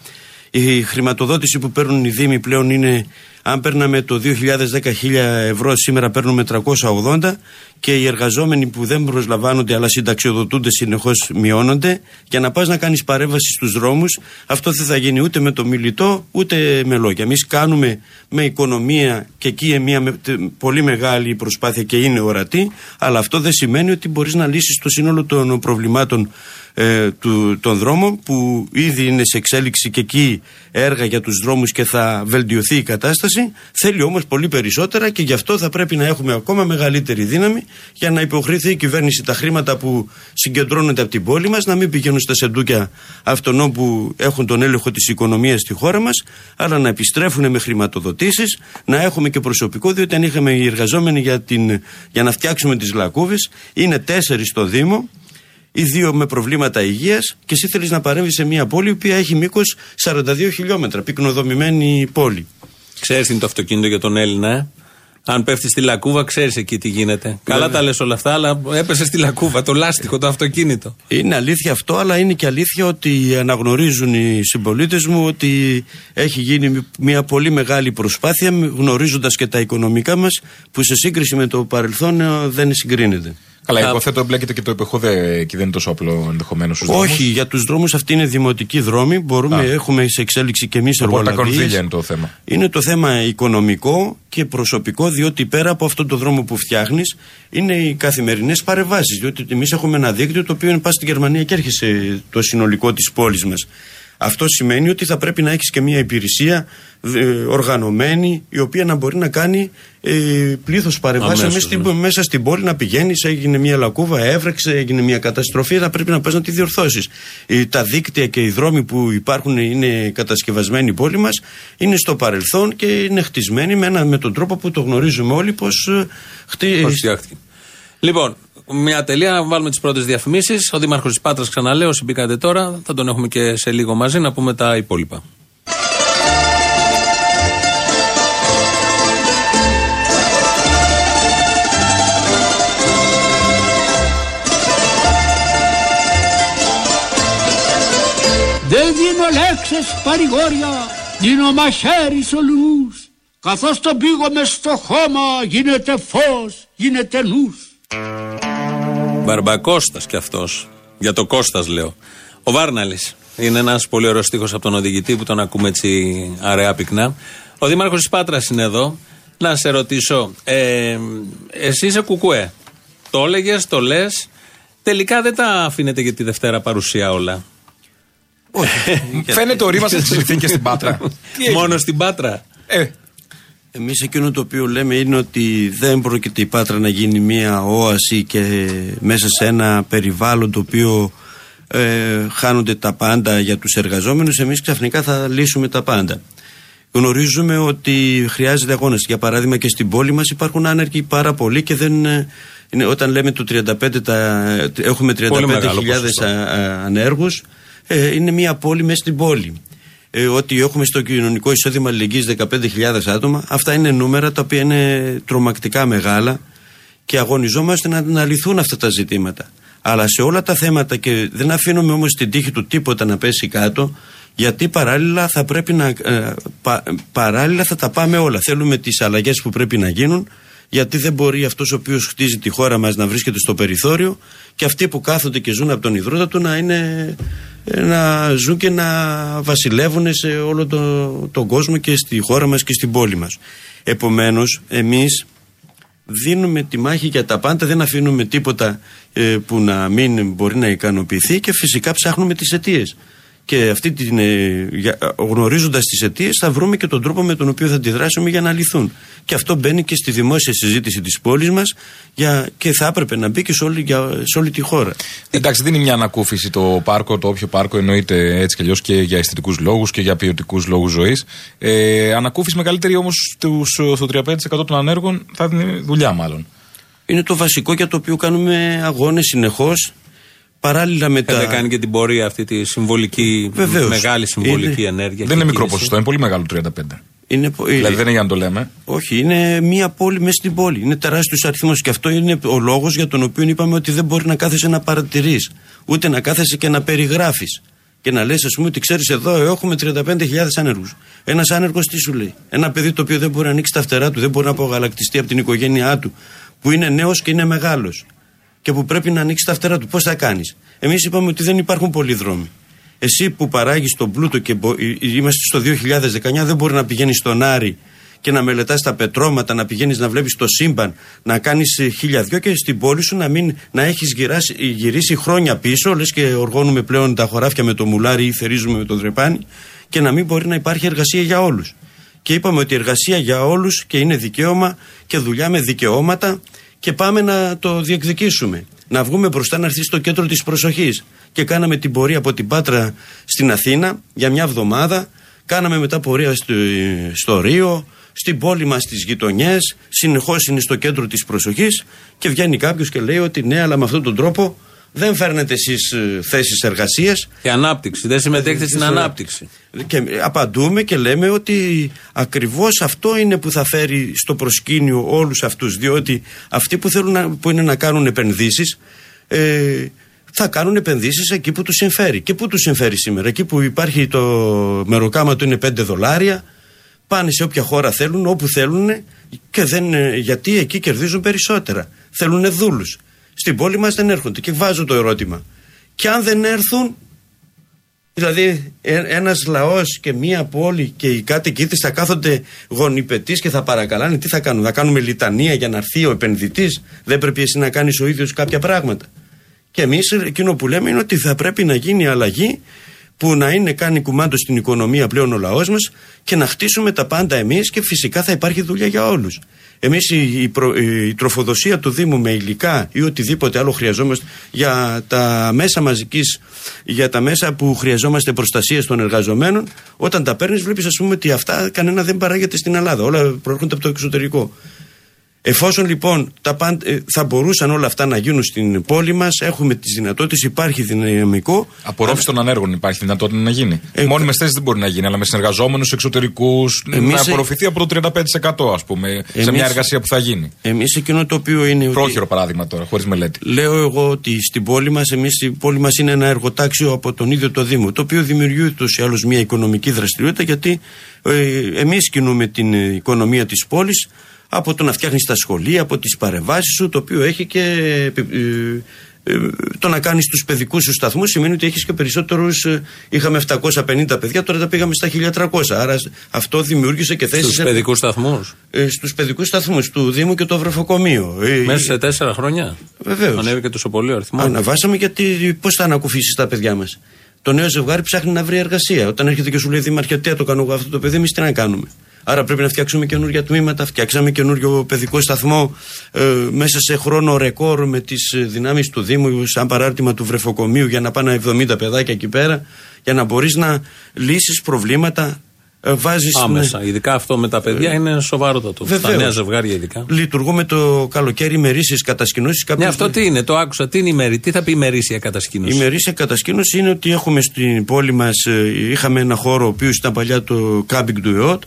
Η χρηματοδότηση που παίρνουν οι Δήμοι πλέον είναι Αν παίρναμε το 2010 1000 ευρώ, σήμερα παίρνουμε 380 και οι εργαζόμενοι που δεν προσλαμβάνονται αλλά συνταξιοδοτούνται συνεχώς μειώνονται. Για να πας να κάνεις παρέμβαση στους δρόμους, αυτό δεν θα γίνει ούτε με το μιλητό ούτε με λόγια. Εμείς κάνουμε με οικονομία και εκεί μια πολύ μεγάλη προσπάθεια και είναι ορατή, αλλά αυτό δεν σημαίνει ότι μπορείς να λύσεις το σύνολο των προβλημάτων ε, του, των δρόμων που ήδη είναι σε εξέλιξη και εκεί έργα για τους δρόμους και θα βελτιωθεί η κατάσταση θέλει όμως πολύ περισσότερα και γι' αυτό θα πρέπει να έχουμε ακόμα μεγαλύτερη δύναμη για να υποχρεωθεί η κυβέρνηση τα χρήματα που συγκεντρώνονται από την πόλη μας να μην πηγαίνουν στα σεντούκια αυτών που έχουν τον έλεγχο της οικονομίας στη χώρα μας αλλά να επιστρέφουν με χρηματοδοτήσεις να έχουμε και προσωπικό διότι αν είχαμε οι εργαζόμενοι για, την, για να φτιάξουμε τις λακκούβες είναι τέσσερις στο Δήμο ή δύο με προβλήματα υγείας και εσύ θέλεις να παρέμβεις σε μια πόλη που έχει μήκος 42 χιλιόμετρα, πυκνοδομημένη πόλη. Ξέρεις τι είναι το αυτοκίνητο για τον Έλληνα, ε; Αν πέφτει στη λακκούβα, ξέρεις εκεί τι γίνεται. Καλά τα λες όλα αυτά, αλλά έπεσε στη λακκούβα, το λάστιχο, το αυτοκίνητο. Είναι αλήθεια αυτό, αλλά είναι και αλήθεια ότι αναγνωρίζουν οι συμπολίτες μου ότι έχει γίνει μια πολύ μεγάλη προσπάθεια, γνωρίζοντας και τα οικονομικά μας, που σε σύγκριση με το παρελθόν ε, δεν συγκρίνεται. Καλά, θα... υποθέτω εμπλέκεται και το επεχόδε και δεν είναι τόσο απλό ενδεχομένως στους δρόμους. Όχι, για τους δρόμους αυτοί είναι δημοτικοί δρόμοι. Μπορούμε, Α. έχουμε σε εξέλιξη και εμείς εργολαβίε. τα κονδύλια είναι το θέμα. Είναι το θέμα οικονομικό και προσωπικό, διότι πέρα από αυτό το δρόμο που φτιάχνεις, είναι οι καθημερινές παρεμβάσεις. Διότι εμείς έχουμε ένα δίκτυο το οποίο είναι πας στην Γερμανία και έρχεσαι το συνολικό της πόλης μας. Αυτό σημαίνει ότι θα πρέπει να έχεις και μια υπηρεσία ε, οργανωμένη, η οποία να μπορεί να κάνει ε, πλήθος παρεμβάσεων μέσα, ναι. μέσα στην πόλη. Να πηγαίνει, έγινε μια λακκούβα, έβρεξε, έγινε μια καταστροφή, θα πρέπει να πας να τη διορθώσεις. Ε, τα δίκτυα και οι δρόμοι που υπάρχουν είναι κατασκευασμένοι η πόλη μας, είναι στο παρελθόν και είναι χτισμένοι με, ένα, με τον τρόπο που το γνωρίζουμε όλοι πώ ε, χτίστηκε. Λοιπόν, μια τελεία να βάλουμε τις πρώτες διαφημίσεις. Ο Δήμαρχος της Πάτρας, ξαναλέω, όσοι μπήκατε τώρα, θα τον έχουμε και σε λίγο μαζί να πούμε τα υπόλοιπα. Δίνω λέξεις παρηγόρια, δίνω μαχαίρις σολούς. Καθώς τον πήγω μες στο χώμα γίνεται φως, γίνεται νους. Μπαρμπακώστας κι αυτός. Για το Κώστας λέω. Ο Βάρναλης. Είναι ένας πολύ ωραίος στίχος από τον οδηγητή που τον ακούμε έτσι αραιά πυκνά. Ο Δήμαρχος της Πάτρας είναι εδώ. Να σε ρωτήσω, ε, εσύ είσαι κουκουέ. Το έλεγες, το λες. Τελικά δεν τα αφήνετε για τη Δευτέρα παρουσία όλα. Όχι. Φαίνεται ο ρήμα τη και στην Πάτρα. Μόνο στην Πάτρα. Ε, εμείς εκείνο το οποίο λέμε είναι ότι δεν πρόκειται η Πάτρα να γίνει μια όαση και μέσα σε ένα περιβάλλον το οποίο ε, χάνονται τα πάντα για τους εργαζόμενους εμείς ξαφνικά θα λύσουμε τα πάντα. Γνωρίζουμε ότι χρειάζεται αγώνα. Για παράδειγμα και στην πόλη μας υπάρχουν άνεργοι πάρα πολλοί και δεν... Ε, είναι, όταν λέμε το 35 τα, έχουμε 35.000 ανέργους ε, είναι μια πόλη μέσα στην πόλη ε, ότι έχουμε στο κοινωνικό εισόδημα αλληλεγγύης 15.000 άτομα. Αυτά είναι νούμερα τα οποία είναι τρομακτικά μεγάλα και αγωνιζόμαστε να, να λυθούν αυτά τα ζητήματα. Αλλά σε όλα τα θέματα και δεν αφήνουμε όμως την τύχη του τίποτα να πέσει κάτω γιατί παράλληλα θα πρέπει να ε, παράλληλα θα τα πάμε όλα. Θέλουμε τις αλλαγές που πρέπει να γίνουν γιατί δεν μπορεί αυτός ο οποίος χτίζει τη χώρα μας να βρίσκεται στο περιθώριο και αυτοί που κάθονται και ζουν από τον ιδρύτα του να είναι να ζουν και να βασιλεύουν σε όλο το, τον κόσμο και στη χώρα μας και στην πόλη μας. Επομένως, εμείς δίνουμε τη μάχη για τα πάντα, δεν αφήνουμε τίποτα ε, που να μην μπορεί να ικανοποιηθεί και φυσικά ψάχνουμε τις αιτίες και αυτή την, ε, γνωρίζοντας τις αιτίες, θα βρούμε και τον τρόπο με τον οποίο θα αντιδράσουμε για να λυθούν. Και αυτό μπαίνει και στη δημόσια συζήτηση της πόλης μας και θα έπρεπε να μπει και σε όλη, σε όλη τη χώρα. Εντάξει, δεν είναι μια ανακούφιση το πάρκο, το όποιο πάρκο εννοείται έτσι κι αλλιώς και για αισθητικούς λόγους και για ποιοτικούς λόγους ζωής. Ε, ανακούφιση μεγαλύτερη όμως στο 35% των ανέργων θα είναι δουλειά μάλλον. Είναι το βασικό για το οποίο κάνουμε αγώνες συνεχώς παράλληλα με τα. κάνει και την πορεία αυτή τη συμβολική, Βεβαίως. μεγάλη συμβολική είναι... ενέργεια. Δεν είναι μικρό ποσοστό, είναι πολύ μεγάλο 35. Είναι, δηλαδή δεν είναι για να το λέμε. Όχι, είναι μία πόλη μέσα στην πόλη. Είναι τεράστιος αριθμός. Και αυτό είναι ο λόγος για τον οποίο είπαμε ότι δεν μπορεί να κάθεσαι να παρατηρείς, ούτε να κάθεσαι και να περιγράφεις. Και να λες, ας πούμε, ότι ξέρεις εδώ έχουμε 35.000 άνεργους. Ένας άνεργος τι σου λέει; Ένα παιδί το οποίο δεν μπορεί να ανοίξει τα φτερά του, δεν μπορεί να απογαλακτιστεί από την οικογένειά του, που είναι νέος και είναι μεγάλος και που πρέπει να ανοίξει τα φτερά του. Πώς θα κάνεις; Εμείς είπαμε ότι δεν υπάρχουν πολλοί δρόμοι. Εσύ που παράγεις τον πλούτο και μπο- ε, ε, είμαστε στο 2019, δεν μπορεί να πηγαίνεις στον Άρη και να μελετάς τα πετρώματα, να πηγαίνεις να βλέπεις το σύμπαν, να κάνεις χίλια δυο και στην πόλη σου να, μην, να έχεις γυρίσει χρόνια πίσω, λες και οργώνουμε πλέον τα χωράφια με το μουλάρι ή θερίζουμε με το δρεπάνι και να μην μπορεί να υπάρχει εργασία για όλους. Και είπαμε ότι εργασία για όλους και είναι δικαίωμα και δουλειά με δικαιώματα και πάμε να το διεκδικήσουμε. Να βγούμε μπροστά να έρθει στο κέντρο της προσοχής. Και κάναμε την πορεία από την Πάτρα στην Αθήνα για μια εβδομάδα. Κάναμε μετά πορεία στο, στο Ρίο, στην πόλη μας, στις γειτονιές. Συνεχώς είναι στο κέντρο της προσοχής. Και βγαίνει κάποιος και λέει ότι ναι, αλλά με αυτόν τον τρόπο δεν φέρνετε εσείς θέσεις εργασίας. Και ανάπτυξη. Δεν συμμετέχετε στην ανάπτυξη. Και απαντούμε και λέμε ότι ακριβώς αυτό είναι που θα φέρει στο προσκήνιο όλους αυτούς διότι αυτοί που θέλουν να, που είναι να κάνουν επενδύσεις ε, θα κάνουν επενδύσεις εκεί που τους συμφέρει. Και που τους συμφέρει σήμερα; Εκεί που υπάρχει το μεροκάμα του είναι 5 δολάρια πάνε σε όποια χώρα θέλουν, όπου θέλουν και δεν, ε, γιατί εκεί κερδίζουν περισσότερα. Θέλουν δούλους. Στην πόλη μας δεν έρχονται και βάζω το ερώτημα. Και αν δεν έρθουν Δηλαδή, ε, ένας λαός και μία πόλη και οι κάτοικοι της θα κάθονται γονιπετής και θα παρακαλάνε. Τι θα κάνουν, θα κάνουμε λιτανία για να έρθει ο επενδυτής; Δεν πρέπει εσύ να κάνεις ο ίδιος κάποια πράγματα. Και εμείς εκείνο που λέμε είναι ότι θα πρέπει να γίνει αλλαγή που να είναι κάνει κουμάντο στην οικονομία πλέον ο λαός μας και να χτίσουμε τα πάντα εμείς και φυσικά θα υπάρχει δουλειά για όλους. Εμείς η, η, προ- η τροφοδοσία του Δήμου με υλικά ή οτιδήποτε άλλο χρειαζόμαστε για τα μέσα μαζικής, για τα μέσα που χρειαζόμαστε προστασία των εργαζομένων, όταν τα παίρνεις, βλέπεις, ας πούμε, ότι αυτά κανένα δεν παράγεται στην Ελλάδα. Όλα προέρχονται από το εξωτερικό. Εφόσον λοιπόν τα πάντ- ε, θα μπορούσαν όλα αυτά να γίνουν στην πόλη μας, έχουμε τις δυνατότητες, υπάρχει δυναμικό. Απορρόφηση των ανέργων υπάρχει δυνατότητα να γίνει. Ε, Μόνιμε θέσει δεν μπορεί να γίνει, αλλά με συνεργαζόμενους εξωτερικούς Εμείς, να ε, απορροφηθεί από το 35% ας πούμε, σε Εμείς- μια εργασία που θα γίνει. Εμείς εκείνο το οποίο είναι. ότι- Πρόχειρο παράδειγμα τώρα, χωρίς μελέτη. Λέω εγώ ότι στην πόλη μας, εμείς η πόλη μας είναι ένα εργοτάξιο από τον ίδιο το Δήμο, το οποίο δημιουργεί ούτως ή άλλως μια οικονομική δραστηριότητα, γιατί ε, εμείς κινούμε την ε, οικονομία της πόλης από το να φτιάχνεις τα σχολεία, από τις παρεμβάσεις σου, το οποίο έχει και. ε, ε, ε, το να κάνεις τους παιδικούς σου σταθμούς σημαίνει ότι έχεις και περισσότερους. Είχαμε 750 παιδιά, τώρα τα πήγαμε στα 1300. Άρα αυτό δημιούργησε και θέσει. Στους παιδικούς σταθμούς; Ε, Στους παιδικούς σταθμούς του Δήμου και το Βρεφοκομείο. Ε, Μέσα σε τέσσερα χρόνια; Βεβαίως. Ανέβηκε τόσο πολύ ο αριθμός; Αναβάσαμε γιατί πώς θα ανακουφίσεις τα παιδιά μας. Το νέο ζευγάρι ψάχνει να βρει εργασία. Όταν έρχεται και σου λέει Δήμαρχε, τι θα το κάνω εγώ αυτό το παιδί, εμείς τι να κάνουμε. Άρα πρέπει να φτιάξουμε καινούργια τμήματα. Φτιάξαμε καινούριο παιδικό σταθμό ε, μέσα σε χρόνο ρεκόρ με τις δυνάμεις του Δήμου, σαν παράρτημα του βρεφοκομείου, για να πάνε 70 παιδάκια εκεί πέρα, για να μπορείς να λύσεις προβλήματα. Ε, βάζεις Άμεσα. Ειδικά αυτό με τα παιδιά είναι σοβαρότατο. Στα Βεβαίως. νέα ζευγάρια ειδικά. Λειτουργούμε το καλοκαίρι ημερήσει κατασκηνώσεις. Ναι, αυτό τι είναι, το άκουσα. Τι είναι η μερή, τι θα πει η μερίσια Η κατασκήνωση. μερίσια κατασκήνωση είναι ότι έχουμε στην πόλη μας, είχαμε ένα χώρο ο οποίος ήταν παλιά το κάμπινγκ του ΕΟΤ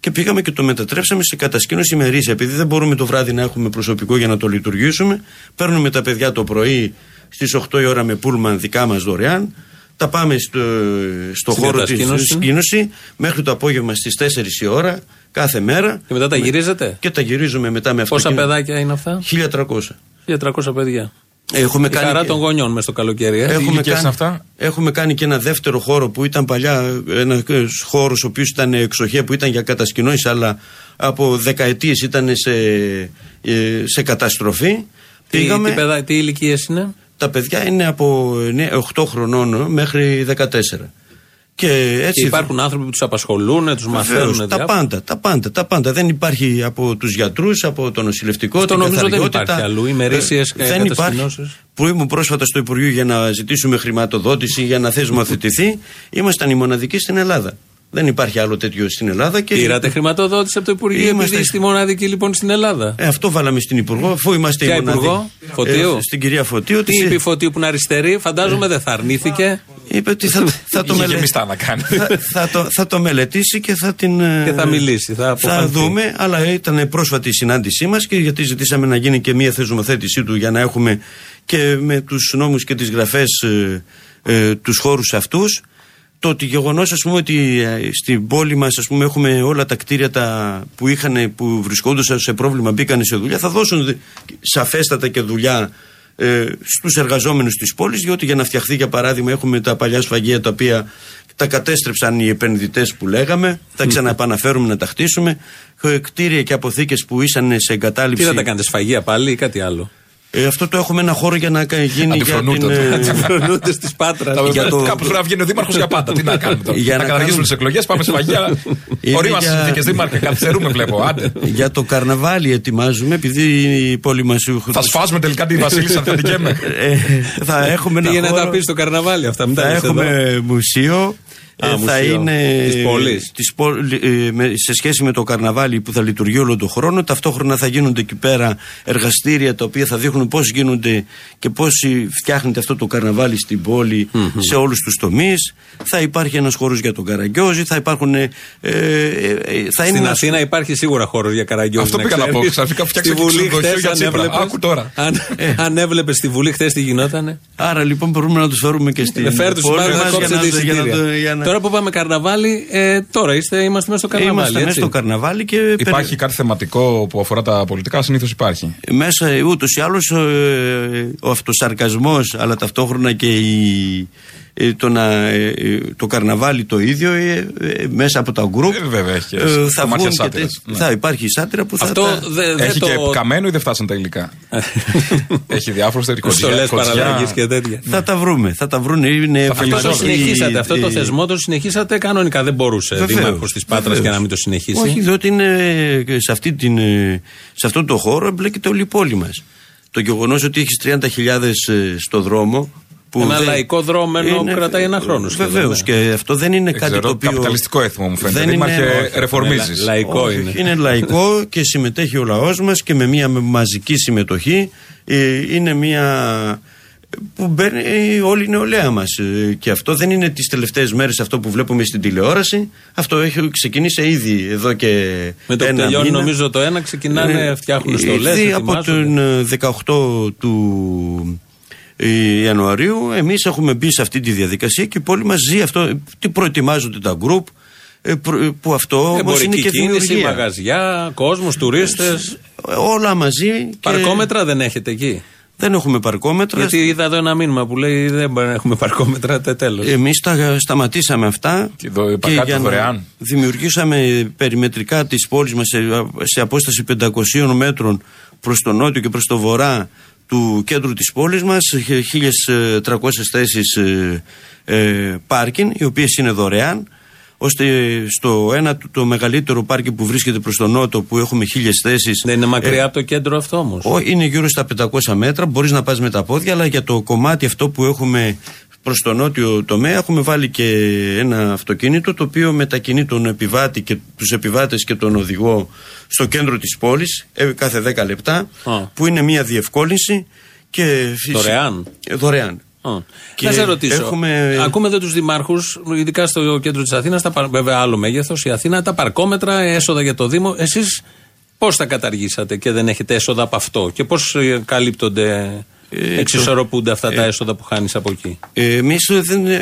και πήγαμε και το μετατρέψαμε σε κατασκήνωση ημερήσια. Επειδή δεν μπορούμε το βράδυ να έχουμε προσωπικό για να το λειτουργήσουμε, παίρνουμε τα παιδιά το πρωί στις 8 η ώρα με πούλμαν δικά μας δωρεάν. Τα πάμε στο, στο Στην χώρο της κατασκήνωση. σκήνωση μέχρι το απόγευμα στις 4 η ώρα κάθε μέρα. Και μετά τα γυρίζετε; Και τα γυρίζουμε μετά με Πόσα αυτοκίνητο. παιδάκια είναι αυτά, 1300. 1300 παιδιά. Έχουμε Η χαρά των γονιών μες στο καλοκαίρι. Ε. Έχουμε ηλικίας κάνει, είναι αυτά; έχουμε κάνει και ένα δεύτερο χώρο που ήταν παλιά ένας χώρος ο οποίος ήταν εξοχέ που ήταν για κατασκηνώσεις, αλλά από δεκαετίες ήταν σε, ε, σε καταστροφή. Τι, Πήγαμε, τι, παιδά, τι ηλικίες είναι; τα παιδιά είναι από 8 χρονών μέχρι 14. Και έτσι Και υπάρχουν άνθρωποι που τους απασχολούν, τους Βεβαίως, μαθαίνουν. τα διάφορα. πάντα, τα πάντα, τα πάντα. Δεν υπάρχει από τους γιατρούς, από το νοσηλευτικό, Αυτό την νομίζω δεν καθαριότητα. υπάρχει αλλού. Ημερήσιες Ε, δεν υπάρχει. κατασκηνώσεις. Που ήμουν πρόσφατα στο Υπουργείο για να ζητήσουμε χρηματοδότηση για να θεσμοθετηθεί, ήμασταν οι μοναδικοί στην Ελλάδα. Δεν υπάρχει άλλο τέτοιο στην Ελλάδα. Και Πήρατε χρηματοδότηση από το Υπουργείο, Είμαστε- επειδή είστε μοναδική λοιπόν στην Ελλάδα. Ε, αυτό βάλαμε στην Υπουργό, αφού είμαστε Ποια οι μοναδικοί. Υπουργό; Φωτίου; Ε, στην κυρία Φωτίου. Τι της- είπε η Φωτίου που είναι αριστερή, φαντάζομαι δεν θα αρνήθηκε είπε ότι θα, θα, το Είχε μελε- γεμιστά να κάνει. θα, θα, το, θα το μελετήσει και θα την. ε, Και θα μιλήσει, θα θα αποφανθεί. δούμε, αλλά ήταν πρόσφατη η συνάντησή μας και γιατί ζητήσαμε να γίνει και μία θεσμοθέτησή του για να έχουμε και με τους νόμους και τις γραφές ε, ε, τους χώρους αυτούς. Το ότι γεγονός, ας πούμε, ότι ε, στην πόλη μας έχουμε όλα τα κτίρια τα που, είχαν, που βρισκόντουσαν σε πρόβλημα, μπήκαν σε δουλειά, θα δώσουν δι- σαφέστατα και δουλειά ε, στους εργαζόμενους της πόλης διότι για να φτιαχθεί για παράδειγμα έχουμε τα παλιά σφαγεία τα οποία τα κατέστρεψαν οι επενδυτές που λέγαμε τα ξαναεπαναφέρουμε να τα χτίσουμε Ε, κτίρια και αποθήκες που ήσαν σε εγκατάλειψη Τι θα τα κάνετε, σφαγεία πάλι ή κάτι άλλο; Ε, αυτό το έχουμε ένα χώρο για να κα- γίνει για την, Αντιφρονούνται. ε, Φρονούνται στι πάτρας. Τα- για το- Κάπως πρέπει να βγαίνει ο Δήμαρχος για πάντα. Τι να κάνουμε τώρα; Για να να καταργήσουμε κάνουμε- τις εκλογές, πάμε σε φαγιά. Είναι Ωραία μας για- συνθήκε Δήμαρχε, καθυστερούμε βλέπω. Άντε. για το καρναβάλι ετοιμάζουμε επειδή η πόλη μας Θα σφάσουμε τελικά τη Βασίλισσα, θα την καίμε. ε, θα έχουμε ένα Πήγαινε να τα χώρο πεις στο καρναβάλι αυτά. Μην τα θα λες εδώ. έχουμε μουσείο. Α, ε, θα μουσείο. είναι Της πόλης. της πόλη- ε, με- σε σχέση με το καρναβάλι που θα λειτουργεί όλο τον χρόνο. Ταυτόχρονα θα γίνονται εκεί πέρα εργαστήρια τα οποία θα δείχνουν πώς γίνονται και πώς φτιάχνεται αυτό το καρναβάλι στην πολη σε όλους τους τομείς. Θα υπάρχει ένας χώρος για τον Καραγκιόζη. Θα υπάρχουν. Ε, ε, ε, θα είναι Στην ένας- Αθήνα υπάρχει σίγουρα χώρος για καραγκιόζη. Αυτό πήγα να πω. Ξαφνικά φτιάξα Στη και Βουλή ξενοδοχείο χθες για αν Τσίπρα. έβλεπες- Άκου τώρα. Αν, αν έβλεπες στη Βουλή χθες τι γινότανε; Άρα λοιπόν μπορούμε να τους φέρουμε και στην Με φέρ τους πόλη πάρε να μας για κόψετε να- για να εισιτήρια. το- για να- Τώρα που πάμε καρναβάλι, ε, τώρα είστε, είμαστε μέσα στο καρναβάλι. Είμαστε μέσα έτσι. στο καρναβάλι και Υπάρχει περι- κάτι θεματικό που αφορά τα πολιτικά, συνήθως υπάρχει. μέσα ούτως ή άλλως ο αυτοσαρκασμός αλλά ταυτόχρονα και η, ε, το, να, ε, ε, το καρναβάλι το ίδιο ε, ε, μέσα από τα γκρουπ Ε, βέβαια, έχει και θα, κομμάτια βγουν και σάτυρας, τέτοι- ναι. θα υπάρχει σάτυρα που θα Αυτό τα- δε- δεν Έχει το. και καμένο ή δεν φτάσαν τα υλικά; Έχει διάφορου τέτοιου Στολές παραλλαγής και τέτοια. θα τα βρούμε, θα τα βρουν. Είναι Θα Αυτός το φιλοζώγραφο. συνεχίσατε. Αυτό το ε, θεσμό το συνεχίσατε κανονικά. Δεν μπορούσε Βεβαίως, δήμαρχο της Πάτρας βεβαίως. και να μην το συνεχίσει; Όχι, διότι είναι ε, σε, αυτή την, ε, σε αυτό το χώρο εμπλέκεται όλη η πόλη μας. Το γεγονός ότι έχεις 30.000 στο δρόμο. Που Ένα δεν- λαϊκό δρόμενο που κρατάει ένα χρόνο σχεδόν, Βεβαίως. ναι. Και αυτό δεν είναι κάτι Ξέρω, το οποίο. καπιταλιστικό έθιμο μου φαίνεται. δεν Δήμαρχε, είναι- ρεφορμίζεις. Λα- λαϊκό Όχι, είναι. είναι λαϊκό και συμμετέχει ο λαός μας και με μια μαζική συμμετοχή ε, είναι μια που μπαίνει ε, όλη η νεολαία μας Ε, και αυτό δεν είναι τις τελευταίες μέρες αυτό που βλέπουμε στην τηλεόραση αυτό έχει ξεκινήσει ήδη εδώ και Με το που ένα τελειώνει μήνα. νομίζω το ένα, ξεκινάνε, Ε, φτιάχνουν ε, στολέ. ήδη από τον ε, 18 του ε, Ιανουαρίου εμείς έχουμε μπει σε αυτή τη διαδικασία και η πόλη μας ζει αυτό τι προετοιμάζονται τα γκρουπ ε, προ- ε, που αυτό όμως είναι Εμπορική και κίνηση, δημιουργία. μαγαζιά, κόσμος, τουρίστες. Όλα μαζί. και Παρκόμετρα δεν έχετε εκεί; Δεν έχουμε παρκόμετρα. Γιατί είδα εδώ ένα μήνυμα που λέει δεν μπορεί να έχουμε παρκόμετρα, τέλος. Εμείς τα σταματήσαμε αυτά Και δω- παρκάτε δωρεάν. δημιουργήσαμε περιμετρικά τη πόλη μας σε, σε απόσταση 500 μέτρων προς το νότιο και προς το βορρά του κέντρου της πόλης μας 1.300 θέσεις ε, ε, πάρκιν οι οποίες είναι δωρεάν ώστε στο ένα το- το μεγαλύτερο πάρκι που βρίσκεται προς τον νότο που έχουμε χίλιες θέσεις Δεν είναι μακριά ε, από το κέντρο αυτό όμως. Ω, είναι γύρω στα 500 μέτρα. Μπορείς να πας με τα πόδια, αλλά για το κομμάτι αυτό που έχουμε προς το νότιο τομέα, έχουμε βάλει και ένα αυτοκίνητο το οποίο μετακινεί τον επιβάτη και τους επιβάτες και τον οδηγό στο κέντρο της πόλης κάθε 10 λεπτά, Α. που είναι μια διευκόλυνση. Και φυσι- Δωρεάν. Ε, δωρεάν. Α. Και Να σε ρωτήσω. έχουμε- Ακούμε εδώ τους δημάρχους, ειδικά στο κέντρο της Αθήνας, βέβαια άλλο μέγεθος, η Αθήνα, τα παρκόμετρα, έσοδα για το Δήμο. Εσείς πώς τα καταργήσατε και δεν έχετε έσοδα από αυτό και πώς καλύπτονται, Ε, εξισορροπούνται αυτά τα έσοδα που χάνεις από εκεί. Ε, Εμείς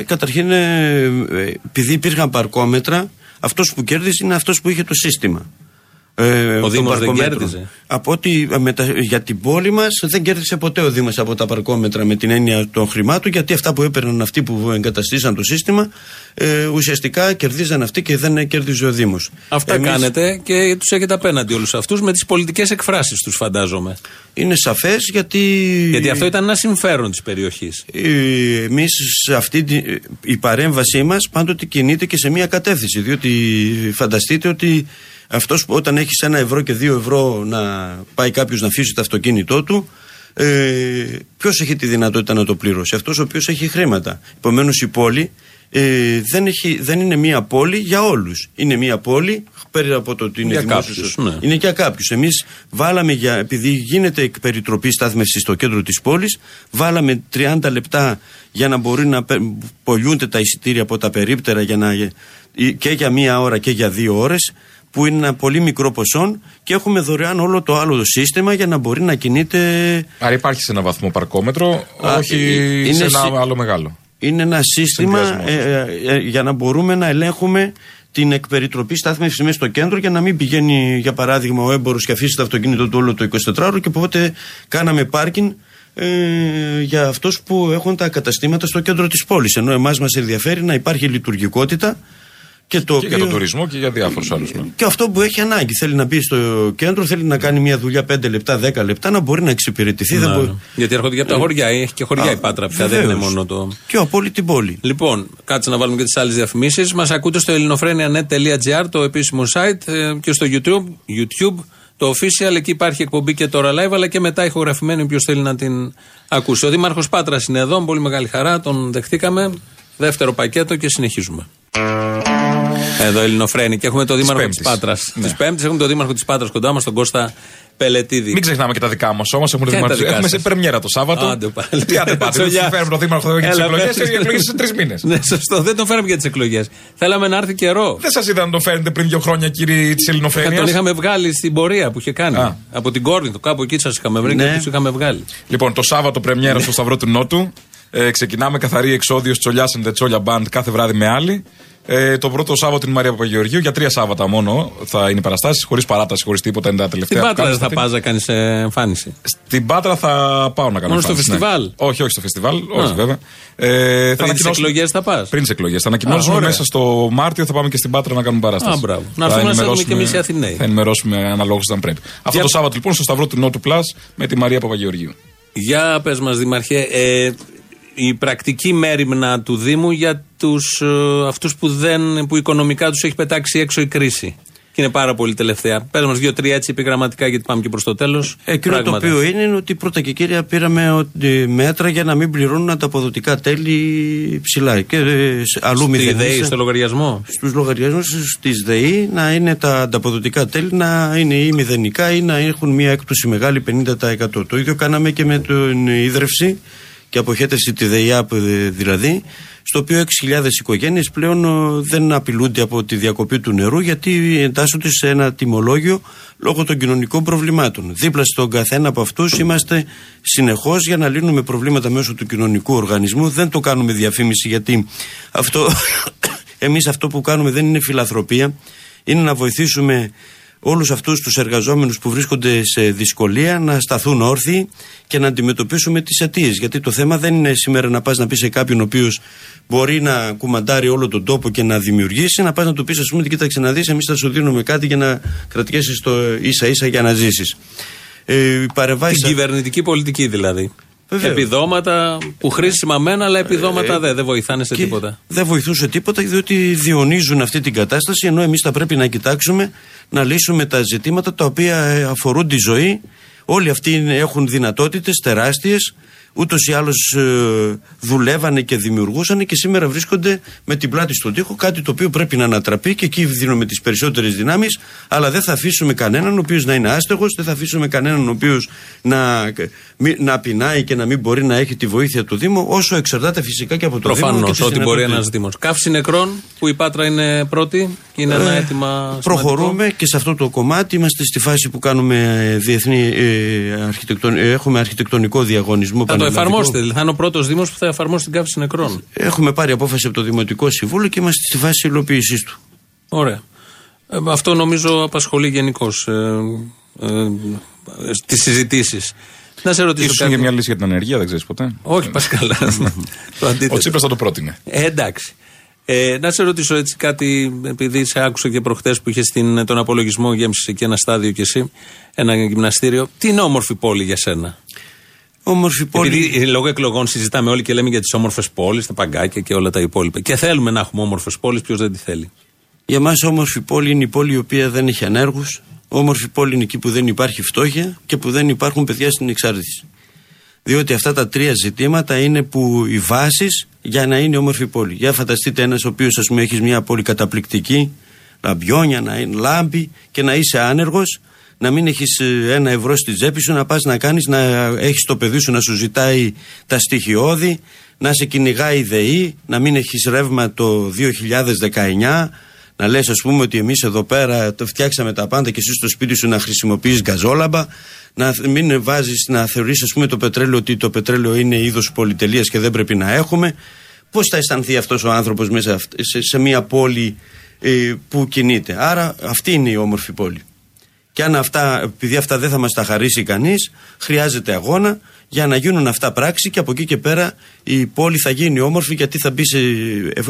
καταρχήν, ε, ε, επειδή υπήρχαν παρκόμετρα, αυτός που κέρδισε είναι αυτός που είχε το σύστημα. Ε, των Δήμος δεν παρκόμετρων. κέρδιζε. Από ότι ε, με τα- για την πόλη μας δεν κέρδισε ποτέ ο Δήμος από τα παρκόμετρα με την έννοια των χρημάτων, γιατί αυτά που έπαιρναν αυτοί που εγκαταστήσαν το σύστημα ε, ουσιαστικά κερδίζαν αυτοί και δεν κέρδιζε ο Δήμος. Αυτά κάνετε και τους έχετε απέναντι όλους αυτούς με τις πολιτικές εκφράσεις τους, φαντάζομαι. Είναι σαφές γιατί. Γιατί αυτό ήταν ένα συμφέρον της περιοχής. Εμείς αυτή τη, η παρέμβασή μας πάντοτε κινείται και σε μία κατεύθυνση. Διότι φανταστείτε ότι αυτός όταν έχεις ένα ευρώ και δύο ευρώ να πάει κάποιος να αφήσει το αυτοκίνητό του, ε, ποιος έχει τη δυνατότητα να το πληρώσει, αυτός ο οποίος έχει χρήματα. Επομένως η πόλη ε, δεν, έχει, δεν είναι μία πόλη για όλους. Είναι μία πόλη πέρα από το ότι είναι Για δημόσιος, κάποιους, ναι. είναι για κάποιους. Εμείς βάλαμε για. Επειδή γίνεται εκ περιτροπή στάθμευση στο κέντρο της πόλης, βάλαμε 30 λεπτά για να μπορεί να πε- πολιούνται τα εισιτήρια από τα περίπτερα για να, και για μία ώρα και για δύο ώρες, που είναι ένα πολύ μικρό ποσό και έχουμε δωρεάν όλο το άλλο το σύστημα για να μπορεί να κινείται. Άρα υπάρχει σε ένα βαθμό παρκόμετρο, Α, όχι ε, είναι σε ένα συ- άλλο μεγάλο. Είναι ένα σύστημα Συνδυασμός. ε, ε, ε, για να μπορούμε να ελέγχουμε την εκπεριτροπή στάθμευσης μέσα στο κέντρο για να μην πηγαίνει, για παράδειγμα, ο έμπορος και αφήσει το αυτοκίνητο του όλο το 24ωρο και οπότε κάναμε πάρκινγκ ε, για αυτούς που έχουν τα καταστήματα στο κέντρο της πόλης ενώ εμάς μας ενδιαφέρει να υπάρχει λειτουργικότητα και, το Και για τον τουρισμό και για διάφορους άλλους. Ναι. και αυτό που έχει ανάγκη. Θέλει να μπει στο κέντρο, θέλει να κάνει μια δουλειά 5 λεπτά, 10 λεπτά, να μπορεί να εξυπηρετηθεί. δεν Να, μπορεί... Γιατί έρχονται και από τα χωριά. Έχει και χωριά Α, η Πάτρα πια. Δεν είναι βεβαίως. μόνο το. Και από όλη την πόλη. Λοιπόν, κάτσε να βάλουμε και τις άλλες διαφημίσεις. Μας ακούτε στο ελληνοφρένια.net.gr, το επίσημο site ε, και στο YouTube, YouTube, το official. Εκεί υπάρχει εκπομπή και τώρα live, αλλά και μετά ηχογραφημένη. Όποιος θέλει να την ακούσει. Ο Δήμαρχος Πάτρας είναι εδώ, με πολύ μεγάλη χαρά. Τον δεχτήκαμε. Δεύτερο πακέτο και συνεχίζουμε. Εδώ Ελληνοφρένη και έχουμε το Δήμαρχο της Πέμπτης. Πάτρας. Ναι. Της Πέμπτης έχουμε το Δήμαρχο της Πάτρας κοντά μας, τον Κώστα Πελετίδη. Μην ξεχνάμε και τα δικά μας όμως. Έχουμε, Ποια είναι τα δημαρχο- δικά έχουμε σε σας; πρεμιέρα το Σάββατο. Άντε πάλι. Τι άντε πάτε. Τσολιά. Δεν φέρουμε το Δήμαρχο εδώ για τις Έλα, εκλογές. πες. Οι εκλογές σε τρεις μήνες. Ναι, σωστό. Δεν τον φέραμε για τις εκλογές. Θέλαμε να έρθει καιρό. Δεν σας είδα να τον φέρνετε πριν δύο χρόνια, κύριοι της Ε, Ελληνοφρένειας. Τον είχαμε βγάλει στην πορεία που είχε κάνει. Α. Από την Κόρνηθο, κάπου εκεί σας είχαμε βρει Ναι. και τους είχαμε βγάλει. Λοιπόν, το Σάββατο πρεμιέρα στο Σταυρό του Νότου. Ε, ξεκινάμε καθαρή εξόδιο Τσολιάς and the Τσόλια Band κάθε βράδυ με άλλη. Ε, το πρώτο Σάββατο είναι η Μαρία Παπαγεωργίου. Για τρία Σάββατα μόνο θα είναι οι παραστάσεις, χωρίς παράταση, χωρίς τίποτα. Είναι τα Στην τελευταία. που Πάτρα δεν κάνουμε θα σε πας να κάνεις εμφάνιση. αυτή. Στην Πάτρα θα πάω να κάνω. Μόνο στο εμφάνιση, ναι. φεστιβάλ; Όχι, όχι στο φεστιβάλ, όχι Α. βέβαια. Ε, θα Πριν τις ανακοινώσουμε- εκλογές θα πας; Πριν τις εκλογές. Θα ανακοινώσουμε ωραία. μέσα στο Μάρτιο, θα πάμε και στην Πάτρα να κάνουμε παράσταση. Α, μπράβο. Να Θα έρθουμε να σε ενημερώσουμε- δούμε και εμείς οι Αθηναίοι. Θα ενημερώσουμε αναλόγως όταν πρέπει. Αυτό Για- το Σάββατο λοιπόν στο Σταυρό του Νότου Plus με τη Μαρία Παπαγεωργίου. Για πες μας, Δημαρχέ, ε, η πρακτική μέρημνα του Δήμου για τους, ε, αυτούς που, δεν, που οικονομικά τους έχει πετάξει έξω η κρίση. Και είναι πάρα πολύ τελευταία. Πες μας δύο-τρία έτσι επιγραμματικά γιατί πάμε και προς το τέλος. Εκείνο Πράγματα. το οποίο είναι, είναι ότι πρώτα και κύρια πήραμε ότι μέτρα για να μην πληρώνουν τα αποδοτικά τέλη ψηλά. Και ε, σε- αλλού Στη μηδενίσαν. ΔΕΗ, στο λογαριασμό; στους λογαριασμούς της ΔΕΗ να είναι τα ανταποδοτικά τέλη να είναι ή μηδενικά ή να έχουν μια έκπτωση μεγάλη 50%. Το ίδιο κάναμε και με την ίδρυυση και αποχέτευση τη ΔΕΙΑΠ ε, δηλαδή, στο οποίο 6.000 οικογένειες πλέον ε, δεν απειλούνται από τη διακοπή του νερού γιατί εντάσσονται σε ένα τιμολόγιο λόγω των κοινωνικών προβλημάτων. Δίπλα στον καθένα από αυτούς είμαστε συνεχώς για να λύνουμε προβλήματα μέσω του κοινωνικού οργανισμού. Δεν το κάνουμε διαφήμιση γιατί αυτό εμείς αυτό που κάνουμε δεν είναι φιλανθρωπία, είναι να βοηθήσουμε όλους αυτούς τους εργαζόμενους που βρίσκονται σε δυσκολία να σταθούν όρθιοι και να αντιμετωπίσουμε τις αιτίες. Γιατί το θέμα δεν είναι σήμερα να πας να πεις σε κάποιον ο οποίος μπορεί να κουμαντάρει όλο τον τόπο και να δημιουργήσει, να πας να του πεις ας πούμε κοίταξε να δεις εμείς θα σου δίνουμε κάτι για να κρατιέσαι το ίσα ίσα για να ζήσεις. Ε, οι παρεμβάσεις- Την κυβερνητική πολιτική δηλαδή. Βεβαίως. Επιδόματα που χρήσιμα μένα, αλλά επιδόματα δεν, δεν βοηθάνε σε Και τίποτα. Δεν βοηθούσε τίποτα διότι διονύζουν αυτή την κατάσταση ενώ εμείς θα πρέπει να κοιτάξουμε να λύσουμε τα ζητήματα τα οποία ε, αφορούν τη ζωή. Όλοι αυτοί είναι- έχουν δυνατότητες τεράστιες ούτως ή άλλως ε, δουλεύανε και δημιουργούσαν και σήμερα βρίσκονται με την πλάτη στον τοίχο κάτι το οποίο πρέπει να ανατραπεί και εκεί δίνουμε τις περισσότερες δυνάμεις αλλά δεν θα αφήσουμε κανέναν ο οποίος να είναι άστεγος δεν θα αφήσουμε κανέναν ο οποίος να, μη- να πεινάει και να μην μπορεί να έχει τη βοήθεια του Δήμου όσο εξαρτάται φυσικά και από το Δήμο Προφανώς και τις ότι μπορεί ένας δυνατότητες. Δήμος. Καύση νεκρών που η Πάτρα είναι πρώτη και είναι ένα Ε, αίτημα. Προχωρούμε και σε αυτό το κομμάτι. Είμαστε στη φάση που κάνουμε ε, διεθνή, ε, αρχιτεκτον, ε, έχουμε αρχιτεκτονικό διαγωνισμό. Θα το πανελλαδικό. Εφαρμόσετε, δηλαδή θα είναι ο πρώτος Δήμος που θα εφαρμόσει την καύση νεκρών. Έχουμε πάρει απόφαση από το Δημοτικό Συμβούλιο και είμαστε στη φάση υλοποίησής του. Ωραία. Ε, αυτό νομίζω απασχολεί γενικώς ε, ε, τι συζητήσεις. Να σε ρωτήσω σω κάτι. για μια λύση για την ανεργία, δεν ξέρεις ποτέ. Όχι, πα καλά. το αντίθετο. Ο Τσίπρας θα το πρότεινε. Ε, εντάξει. Ε, να σε ρωτήσω έτσι κάτι, επειδή σε άκουσα και προχτές που είχες στην, τον απολογισμό, γέμισε εκεί ένα στάδιο κι εσύ, ένα γυμναστήριο. Τι είναι όμορφη πόλη για σένα; Όμορφη πόλη. Επειδή ε, λόγω εκλογών συζητάμε όλοι και λέμε για τις όμορφες πόλεις, τα παγκάκια και όλα τα υπόλοιπα. Και θέλουμε να έχουμε όμορφες πόλεις, ποιος δεν τη θέλει. Για μας όμορφη πόλη είναι η πόλη η οποία δεν έχει ανέργους. Όμορφη πόλη είναι εκεί που δεν υπάρχει φτώχεια και που δεν υπάρχουν παιδιά στην εξάρτηση. Διότι αυτά τα τρία ζητήματα είναι που οι βάσεις για να είναι όμορφη πόλη. Για φανταστείτε ένας ο οποίος, ας πούμε, έχεις μια πόλη καταπληκτική, λαμπιόνια, να είναι λάμπη και να είσαι άνεργος, να μην έχεις ένα ευρώ στη τσέπη σου, να πας να κάνεις, να έχεις το παιδί σου να σου ζητάει τα στοιχειώδη, να σε κυνηγάει η ΔΕΗ, να μην έχεις ρεύμα το 2019, να λες ας πούμε ότι εμείς εδώ πέρα το φτιάξαμε τα πάντα και εσύ στο σπίτι σου να χρησιμοποιείς γκαζόλαμπα να θ- μην βάζεις να θεωρείς ας πούμε το πετρέλαιο ότι το πετρέλαιο είναι είδος πολυτελείας και δεν πρέπει να έχουμε Πώς θα αισθανθεί αυτός ο άνθρωπος μέσα σε, σε μια πόλη ε, που κινείται. Άρα αυτή είναι η όμορφη πόλη. Και αν αυτά, επειδή αυτά δεν θα μας τα χαρίσει κανείς, χρειάζεται αγώνα για να γίνουν αυτά πράξη και από εκεί και πέρα η πόλη θα γίνει όμορφη γιατί θα μπει σε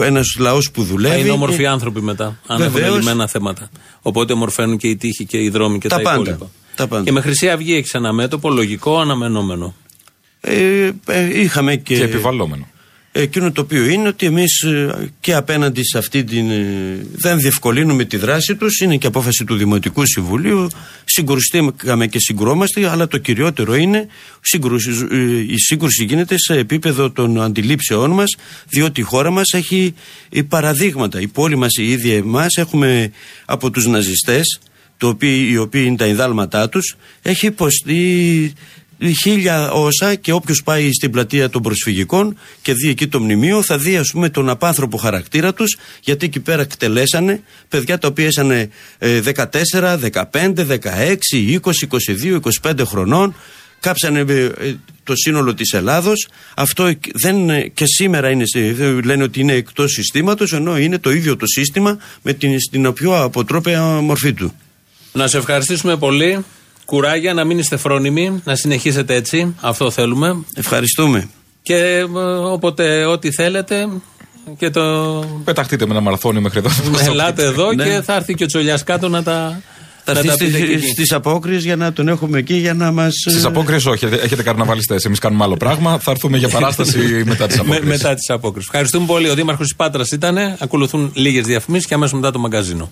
ένας λαός που δουλεύει. Θα είναι όμορφοι άνθρωποι μετά, αν Βεβαίως. έχουν λυμμένα θέματα. Οπότε ομορφαίνουν και οι τείχοι και οι δρόμοι και τα, τα υπόλοιπα. Τα πάντα. Και με Χρυσή Αυγή έχει ένα μέτωπο λογικό, αναμενόμενο. Ε, ε, είχαμε και. Και επιβαλλόμενο. Εκείνο το οποίο είναι ότι εμείς ε, και απέναντι σε αυτή την. Ε, δεν διευκολύνουμε τη δράση τους είναι και απόφαση του Δημοτικού Συμβουλίου. Συγκρουστήκαμε και συγκρόμαστε, αλλά το κυριότερο είναι ε, η σύγκρουση γίνεται σε επίπεδο των αντιλήψεών μας διότι η χώρα μας έχει παραδείγματα. Η πόλη μας η ίδια εμάς έχουμε από τους ναζιστές, το οποίο, οι οποίοι είναι τα ιδάλματά τους, έχει υποστεί χίλια όσα και όποιος πάει στην πλατεία των προσφυγικών και δει εκεί το μνημείο θα δει ας πούμε τον απάνθρωπο χαρακτήρα τους γιατί εκεί πέρα εκτελέσανε παιδιά τα οποία ήσαν 14, 15, 16, 20, 22, 25 χρονών κάψανε ε, το σύνολο της Ελλάδος αυτό δεν, και σήμερα είναι, λένε ότι είναι εκτός συστήματος ενώ είναι το ίδιο το σύστημα με την, στην πιο αποτρόπαια μορφή του. Να σε ευχαριστήσουμε πολύ. Κουράγια, να μην είστε φρόνιμοι, να συνεχίσετε έτσι. Αυτό θέλουμε. Ευχαριστούμε. Και ε, όποτε, ό,τι θέλετε. Και το... Πεταχτείτε με ένα μαραθώνιο μέχρι εδώ. Ελάτε εδώ ναι. και θα έρθει και ο Τσολιάς κάτω να τα. Θα έρθει στις απόκριες για να τον έχουμε εκεί για να μας. Στις απόκριες όχι, έχετε καρναβαλιστές. Εμείς κάνουμε άλλο πράγμα. Θα έρθουμε για παράσταση μετά τις απόκριες. μετά τις απόκριες. Ευχαριστούμε πολύ. Ο Δήμαρχος της Πάτρας ήταν. Ακολουθούν λίγες διαφημίσεις και αμέσως μετά το μαγκαζίνο.